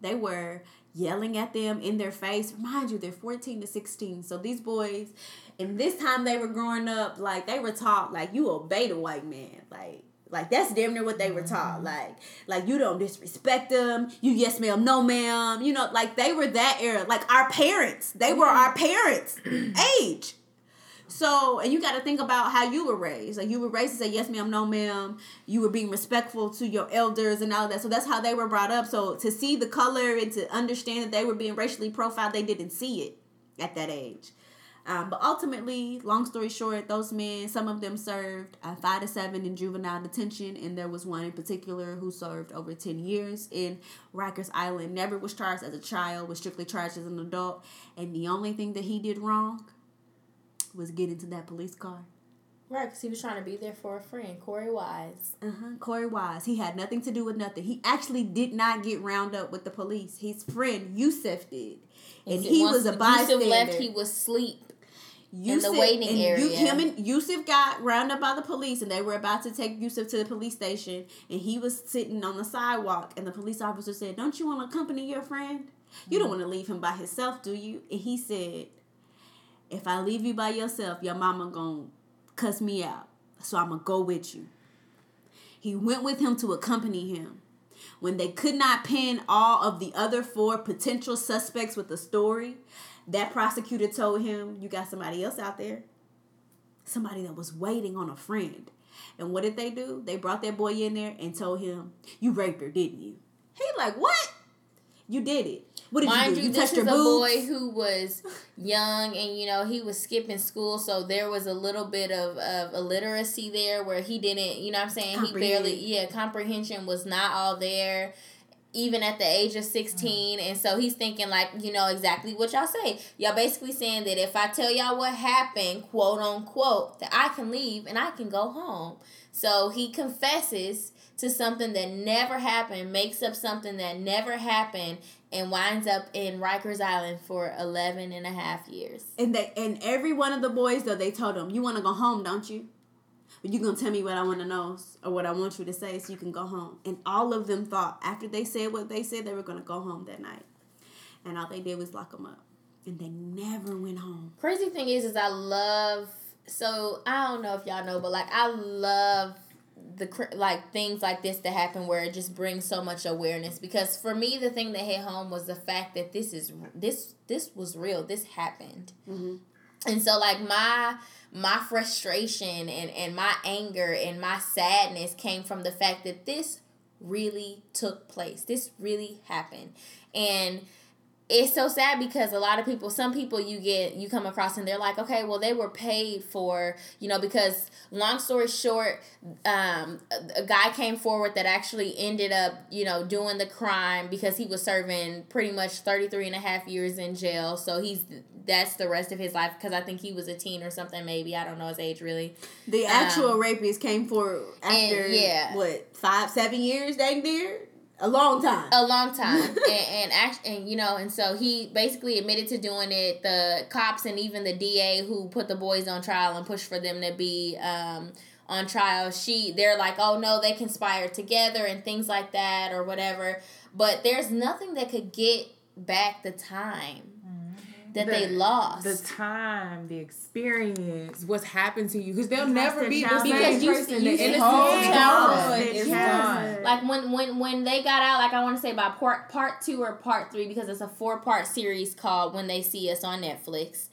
They were yelling at them in their face. Mind you, they're 14 to 16. So these boys, and this time they were growing up, like they were taught like you obey the white man. Like like that's damn near what they were taught. Mm-hmm. Like like you don't disrespect them. You yes ma'am, no ma'am. You know, like they were that era. Like our parents. They were our parents' age. So, and you got to think about how you were raised. Like you were raised to say yes, ma'am, no, ma'am. You were being respectful to your elders and all that. So that's how they were brought up. So to see the color and to understand that they were being racially profiled, they didn't see it at that age. Um, but ultimately, long story short, those men, some of them served uh, five to seven in juvenile detention, and there was one in particular who served over 10 years in Rikers Island. Never was charged as a child, was strictly charged as an adult, and the only thing that he did wrong was get into that police car. Right, because he was trying to be there for a friend, Korey Wise. Uh huh. Korey Wise. He had nothing to do with nothing. He actually did not get round up with the police. His friend Yusef did, and he was a bystander. Yusef left. He was asleep. Yusef, in the waiting and area. You, him and Yusef got rounded up by the police, and they were about to take Yusef to the police station, and he was sitting on the sidewalk, and the police officer said, "Don't you want to accompany your friend? You don't mm-hmm. want to leave him by himself, do you?" And he said, if I leave you by yourself, your mama gonna cuss me out. So I'm gonna go with you. He went with him to accompany him. When they could not pin all of the other four potential suspects with the story, that prosecutor told him, You got somebody else out there. Somebody that was waiting on a friend. And what did they do? They brought that boy in there and told him, You raped her, didn't you? He like, What? You did it. What did Mind you do? You, you this is a boy who was young and you know he was skipping school, so there was a little bit of, of illiteracy there where he didn't, you know, what I'm saying? He barely, yeah, comprehension was not all there even at the age of 16 mm. and so he's thinking like you know exactly what y'all say. Y'all basically saying that if i tell y'all what happened quote unquote that i can leave and i can go home so he confesses to something that never happened makes up something that never happened and winds up in Rikers Island for 11 and a half years. And they and every one of the boys though they told him, "You want to go home, don't you?" But you gonna tell me what I want to know or what I want you to say, so you can go home. And all of them thought after they said what they said, they were gonna go home that night. And all they did was lock them up, and they never went home. Crazy thing is, is I love. So I don't know if y'all know, but like I love the like things like this to happen where it just brings so much awareness. Because for me the thing that hit home was the fact that this is this this was real. This happened. Mm-hmm. and so like my my frustration and and my anger and my sadness came from the fact that this really took place. This really happened. And it's so sad because a lot of people some people you get you come across and they're like okay well they were paid for you know because long story short um, a, guy came forward that actually ended up you know doing the crime because he was serving pretty much 33 and a half years in jail. So he's that's the rest of his life because i think he was a teen or something maybe. I don't know his age really. The actual um, rapist came for after and, yeah. what five seven years dang dear a long time. A long time, and and, act, and you know, and so he basically admitted to doing it. The cops and even the DA who put the boys on trial and pushed for them to be um, on trial, she they're like, oh no, they conspired together and things like that or whatever. But there's nothing that could get back the time that the, they lost. The time, the experience, what's happened to you, because they'll never be the same person. You, the innocent is gone. Like when when when they got out, like I want to say by part part two or part three, because it's a four part series called When They See Us on Netflix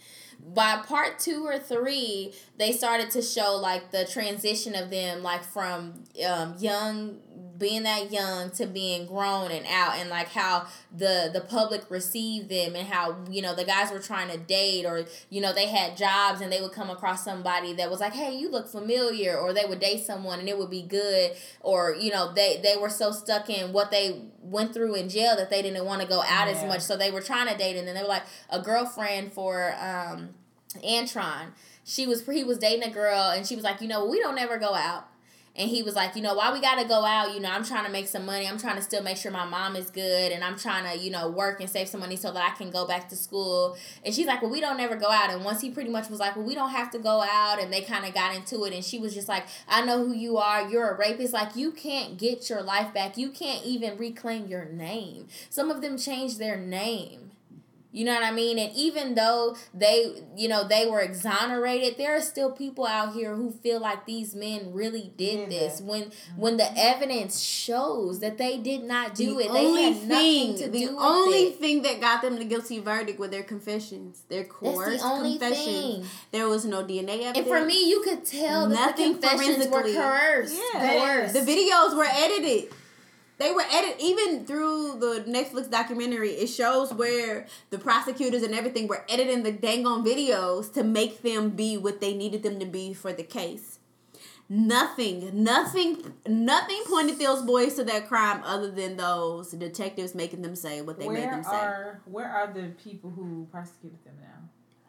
by part two or three, they started to show like the transition of them, like from um, young being that young to being grown and out and like how the the public received them and how you know the guys were trying to date or you know they had jobs and they would come across somebody that was like hey you look familiar or they would date someone and it would be good or you know they they were so stuck in what they went through in jail that they didn't want to go out yeah. as much. So they were trying to date and then they were like a girlfriend for um Antron. She was he was dating a girl and she was like you know we don't ever go out and he was like, you know, why we gotta go out? You know, I'm trying to make some money. I'm trying to still make sure my mom is good, and I'm trying to, you know, work and save some money so that I can go back to school. And she's like, well, we don't ever go out. And once he pretty much was like, well, we don't have to go out, and they kind of got into it. And she was just like, I know who you are. You're a rapist. Like you can't get your life back. You can't even reclaim your name. Some of them changed their name you know what I mean? And even though they, you know, they were exonerated, there are still people out here who feel like these men really did this. When mm-hmm. when the evidence shows that they did not do the it, they had thing, nothing to the do with only thing that got them the guilty verdict were their confessions, their coerced the confessions. Thing. There was no DNA evidence. And for me, you could tell that the confessions were coerced. Yeah. Coerced. The videos were edited they were edited even through the Netflix documentary. It shows where the prosecutors and everything were editing the dang on videos to make them be what they needed them to be for the case. Nothing, nothing, nothing pointed those boys to that crime other than those detectives making them say what they where made them say. Are, where are the people who prosecuted them now?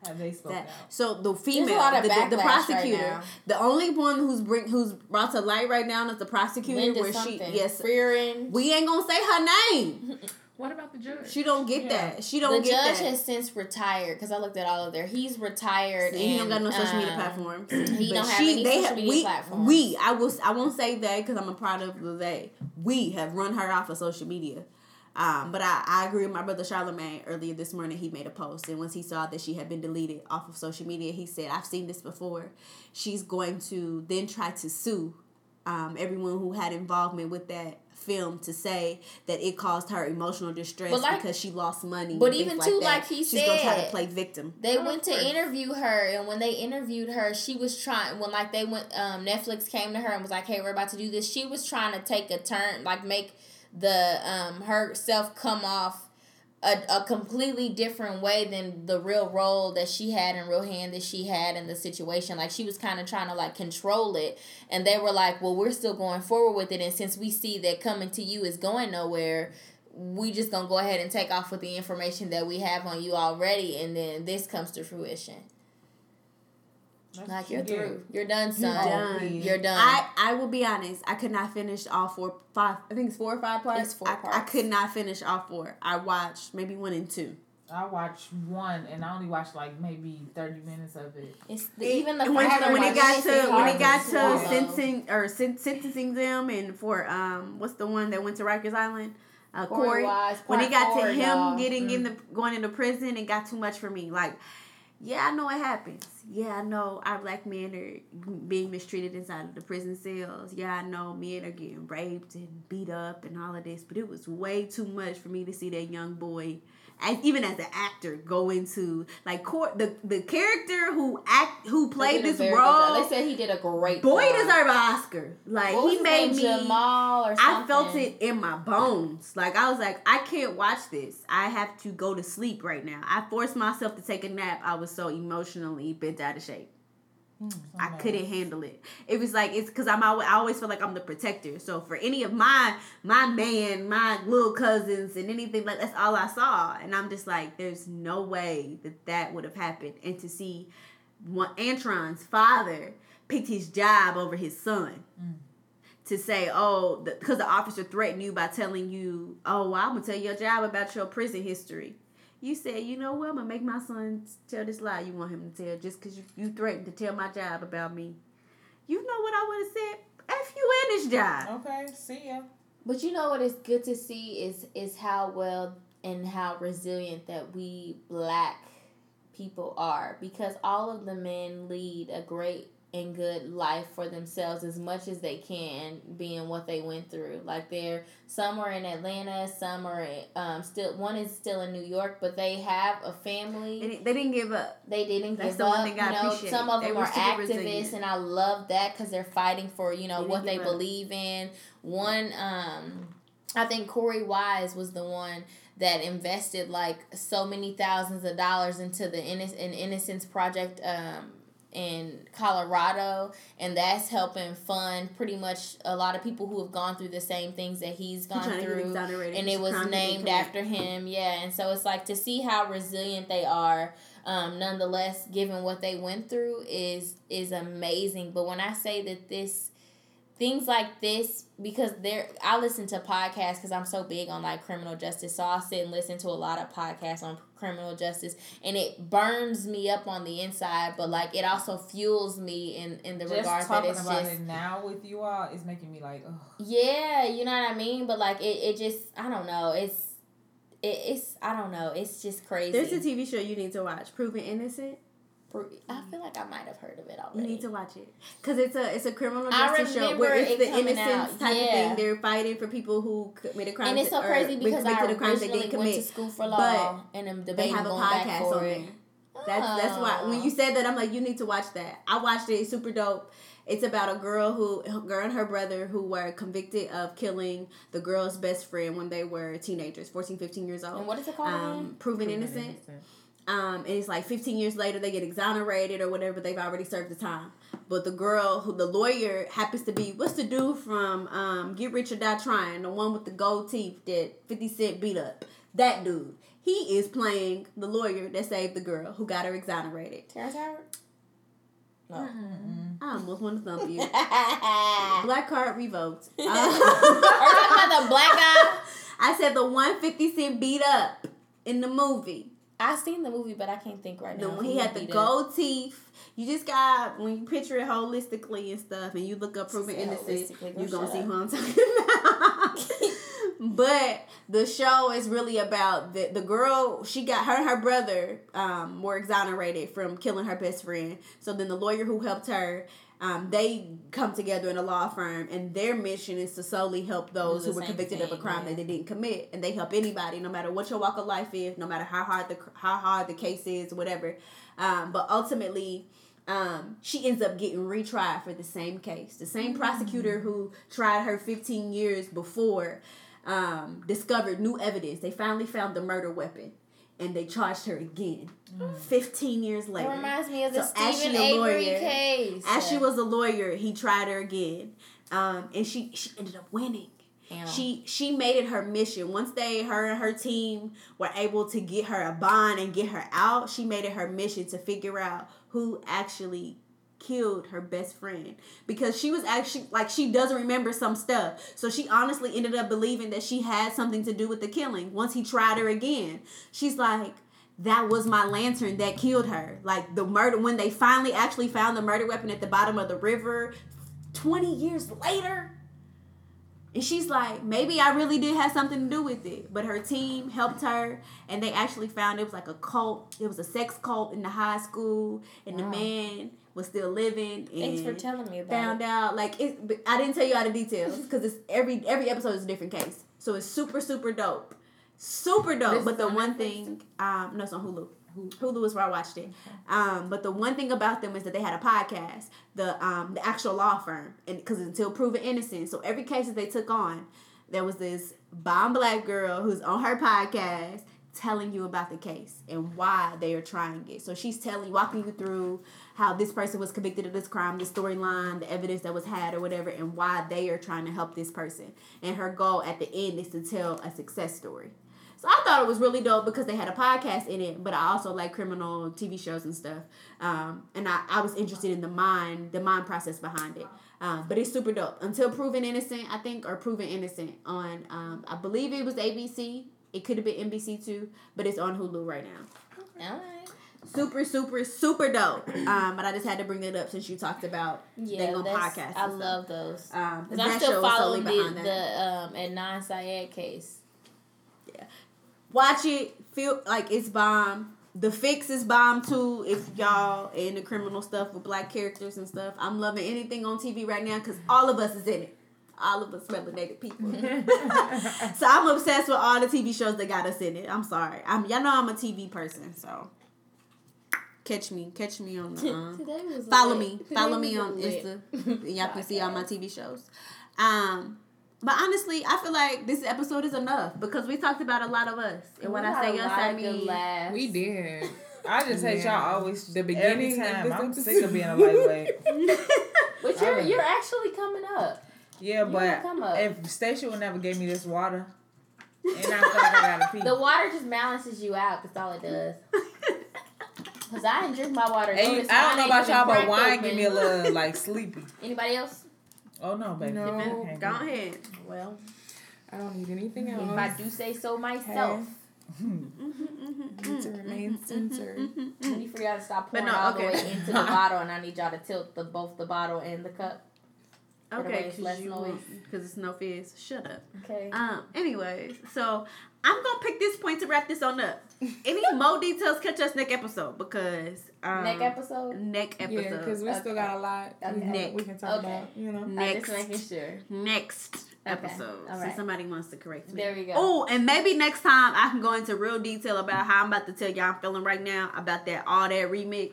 Have they spoke that, out? So the female, the, the, the, prosecutor, right the only one who's bring who's brought to light right now is the prosecutor. Linda where something. she yes, Fearing. we ain't gonna say her name. What about the judge? She don't get yeah. that. She don't. The get judge that. has since retired because I looked at all of their. He's retired. See, and, he don't got no social um, media platforms. He but don't have she, any they social media we, platforms. We, I will, I won't say that because I'm a part of the they. We have run her off of social media. Um, but I, I agree with my brother Charlemagne earlier this morning. He made a post, and once he saw that she had been deleted off of social media, he said, I've seen this before. She's going to then try to sue um, everyone who had involvement with that film to say that it caused her emotional distress like, because she lost money. But even too, like, like he she's said, gonna try to play victim. They went to interview her, and when they interviewed her, she was trying. When like they went, um, Netflix came to her and was like, "Hey, we're about to do this." She was trying to take a turn, like make the um herself come off a, a completely different way than the real role that she had and real hand that she had in the situation. Like she was kind of trying to like control it, and they were like, "Well, we're still going forward with it, and since we see that coming to you is going nowhere." We just gonna go ahead and take off with the information that we have on you already, and then this comes to fruition. That's like you're through. You're done, son. You're done. You're done. I, I will be honest. I could not finish all four, five. I think it's four or five parts. It's four I, parts. I could not finish all four. I watched maybe one and two. I watched one, and I only watched like maybe thirty minutes of it. It's the, even the when, when it got to when it got to sentencing or sen- sentencing them and for um what's the one that went to Rikers Island. Uh, Korey Korey, Wise, when it part got to him y'all. getting in the going into prison, it got too much for me. Like, yeah, I know it happens. Yeah, I know our black men are being mistreated inside of the prison cells. Yeah, I know men are getting raped and beat up and all of this. But it was way too much for me to see that young boy, as, even as an actor, go into like Cor- the the character who act who played this role. They said he did a great. Boy job. deserved an Oscar. Like he made me. Jamal or something. I felt it in my bones. Like I was like, I can't watch this. I have to go to sleep right now. I forced myself to take a nap. I was so emotionally bent out of shape. Mm, I couldn't handle it. It was like it's because I'm always, I always feel like I'm the protector. So for any of my my man, my little cousins, and anything like that's all I saw, and I'm just like, there's no way that that would have happened. And to see one Antron's father picked his job over his son mm. to say, oh, because the, officer threatened you by telling you, oh, well, I'm gonna tell your job about your prison history. You said, you know what, I'm gonna make my son tell this lie you want him to tell just because you, you threatened to tell my job about me. You know what I would have said? F you in this job. Okay, see ya. But you know what is good to see is is how well and how resilient that we black people are because all of the men lead a great and good life for themselves as much as they can being what they went through like they're some are in atlanta some are um, still one is still in new york but they have a family They, didn't- they didn't give up. they didn't That's give the one up. thing You know, appreciate. some of They them are activists, resilient. and I love that because they're fighting for you know They what they up. believe in. One, um, I think Korey Wise was the one that invested like so many thousands of dollars into the Inno- an Innocence Project. Um, in Colorado, and that's helping fund pretty much a lot of people who have gone through the same things that he's gone trying to get through and it was crimes that they named after him yeah. And so it's like to see how resilient they are um, nonetheless given what they went through is is amazing. But when i say that this things like this because there i listen to podcasts because i'm so big on like criminal justice so i'll sit and listen to a lot of podcasts on criminal justice and it burns me up on the inside but like it also fuels me in in the Just regard that it's like talking about just it now with you all is making me like, oh, yeah, you know what I mean? But like it, it just I don't know. It's it, it's I don't know. It's just crazy. There's a TV show you need to watch, Proven Innocent. I feel like I might have heard of it You need to watch it because it's a it's a criminal justice show where it's it the innocence out, type of thing. They're fighting for people who committed crimes, and it's so crazy because I convicted of they originally didn't went to school for but law and am They have a going podcast on it. there. That's that's why when you said that I'm like you need to watch that. I watched it. It's super dope. It's about a girl who a girl and her brother who were convicted of killing the girl's best friend when they were teenagers, 14, 15 years old. And what is it called Um, again? proven innocent. Um, and it's like 15 years later they get exonerated or whatever. They've already served the time. But the girl who the lawyer happens to be what's the dude from um, Get Rich or Die Trying, the one with the gold teeth that 50 Cent beat up. That dude. He is playing the lawyer that saved the girl who got her exonerated. Terrence Howard? No. I almost want to thump you. Black card revoked. Uh, you talking about the black guy? I said the 150 Cent beat up in the movie. I've seen the movie, but I can't think right now. he had the gold teeth. You just got when you picture it holistically and stuff, and you look up proven innocent, you gonna see up. who I'm talking about. but the show is really about the the girl. She got her and her brother um, were exonerated from killing her best friend. So then the lawyer who helped her. Um, they come together in a law firm, and their mission is to solely help those who were convicted of a crime yeah. that they didn't commit, and they help anybody, no matter what your walk of life is, no matter how hard the how hard the case is, whatever. Um, but ultimately, um, she ends up getting retried for the same case. The same prosecutor who tried her 15 years before um, discovered new evidence. They finally found the murder weapon. And they charged her again, fifteen years It later. reminds me of the So as Steven she a Avery lawyer- case. As she was a lawyer, he tried her again, um, and she she ended up winning. Damn. She she made it her mission. Once they her and her team were able to get her a bond and get her out, she made it her mission to figure out who actually killed her best friend because she was actually like she doesn't remember some stuff. So she honestly ended up believing that she had something to do with the killing. Once he tried her again, she's like, that was my lantern that killed her. Like the murder when they finally actually found the murder weapon at the bottom of the river 20 years later. And she's like, maybe I really did have something to do with it. But her team helped her and they actually found it was like a cult. It was a sex cult in the high school and wow. the man was still living. Thanks for telling me about found it. out like it. I didn't tell you all the details because it's every every episode is a different case. So it's super super dope, super dope. This but the one thing, um, no, it's on Hulu. Hulu is where I watched it. Um, but the one thing about them is that they had a podcast, the um, the actual law firm, and because until proven innocent, so every case that they took on, there was this bomb black girl who's on her podcast telling you about the case and why they are trying it. So she's telling, walking you through how this person was convicted of this crime, the storyline, the evidence that was had or whatever, and why they are trying to help this person. And her goal at the end is to tell a success story. So I thought it was really dope because they had a podcast in it, but I also like criminal TV shows and stuff. Um, and I, I was interested in the mind, the mind process behind it. Um, but it's super dope. Until Proven Innocent, I think, or Proven Innocent on, um, I believe it was ABC. It could have been NBC too, but it's on Hulu right now. All right super, super, super dope. Um, but I just had to bring it up since you talked about yeah, on podcast. I love those. Um, I'm still following the, the um Adnan Syed case. Yeah, watch it. Feel like it's bomb. The fix is bomb too. If y'all into criminal stuff with black characters and stuff, I'm loving anything on TV right now because all of us is in it. All of us melanated people. so I'm obsessed with all the TV shows that got us in it. I'm sorry. I'm y'all know I'm a TV person, so Catch me, catch me on the. Um, follow me, follow me on Insta. y'all can see all my TV shows. Um, but honestly, I feel like this episode is enough because we talked about a lot of us. And when I say us, I mean we did. I just hate yeah. y'all always the beginning time. I'm sick of being a lightweight. but you're you're actually coming up. Yeah, you but if Stacia would never gave me this water, and I feel I gotta pee. The water just balances you out. That's all it does. Cause I didn't drink my water. Hey, I don't know about y'all, but wine give me a little like sleepy. Anybody else? Oh no, baby. No, go ahead. Well, I don't need anything else. If I do say so myself. need to remain censored. I need for y'all to stop pouring no, all okay. the way into the bottle, and I need y'all to tilt the both the bottle and the cup. Okay, because it's no fizz. Shut up. Okay. Um. Anyways, so I'm gonna pick this point to wrap this on up. Any more details? Catch us next episode because um, next episode. Next episode. Yeah, because we okay. still got a lot. Okay. Next. We can talk okay. about. You know. Next. I'm just making sure. Next episode. Okay. Right. So somebody wants to correct me. There we go. Oh, and maybe next time I can go into real detail about how I'm about to tell y'all I'm feeling right now about that all that remix.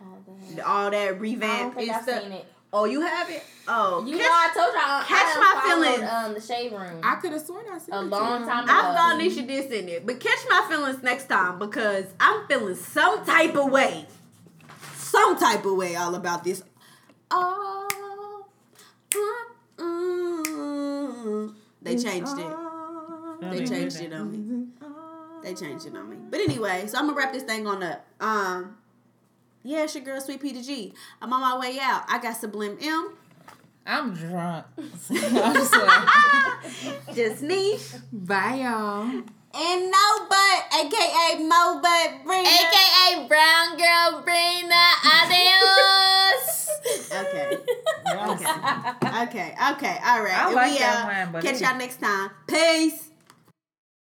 All that, all that revamp. I don't think I've stuff. seen it. Oh, you have it. Oh, you catch, know I told y'all. Catch I my feelings. Um, the shade room. I could have sworn I seen a long time ago. I thought Nisha did send it, but catch my feelings next time because I'm feeling some type of way, some type of way all about this. Oh, mm, they changed it. They changed it on me. They changed it on me. But anyway, so I'm gonna wrap this thing on up. Um. Yeah, it's your girl, Sweet P to G. I'm on my way out. I got Sublime M. I'm drunk. Just niche. Bye, y'all. And no but, aka Mo Butt Brina. AKA Brown Girl Brina. Adios. okay. Okay. Okay. Okay. All right. I like we, that uh, one, but Catch y'all next time. Peace.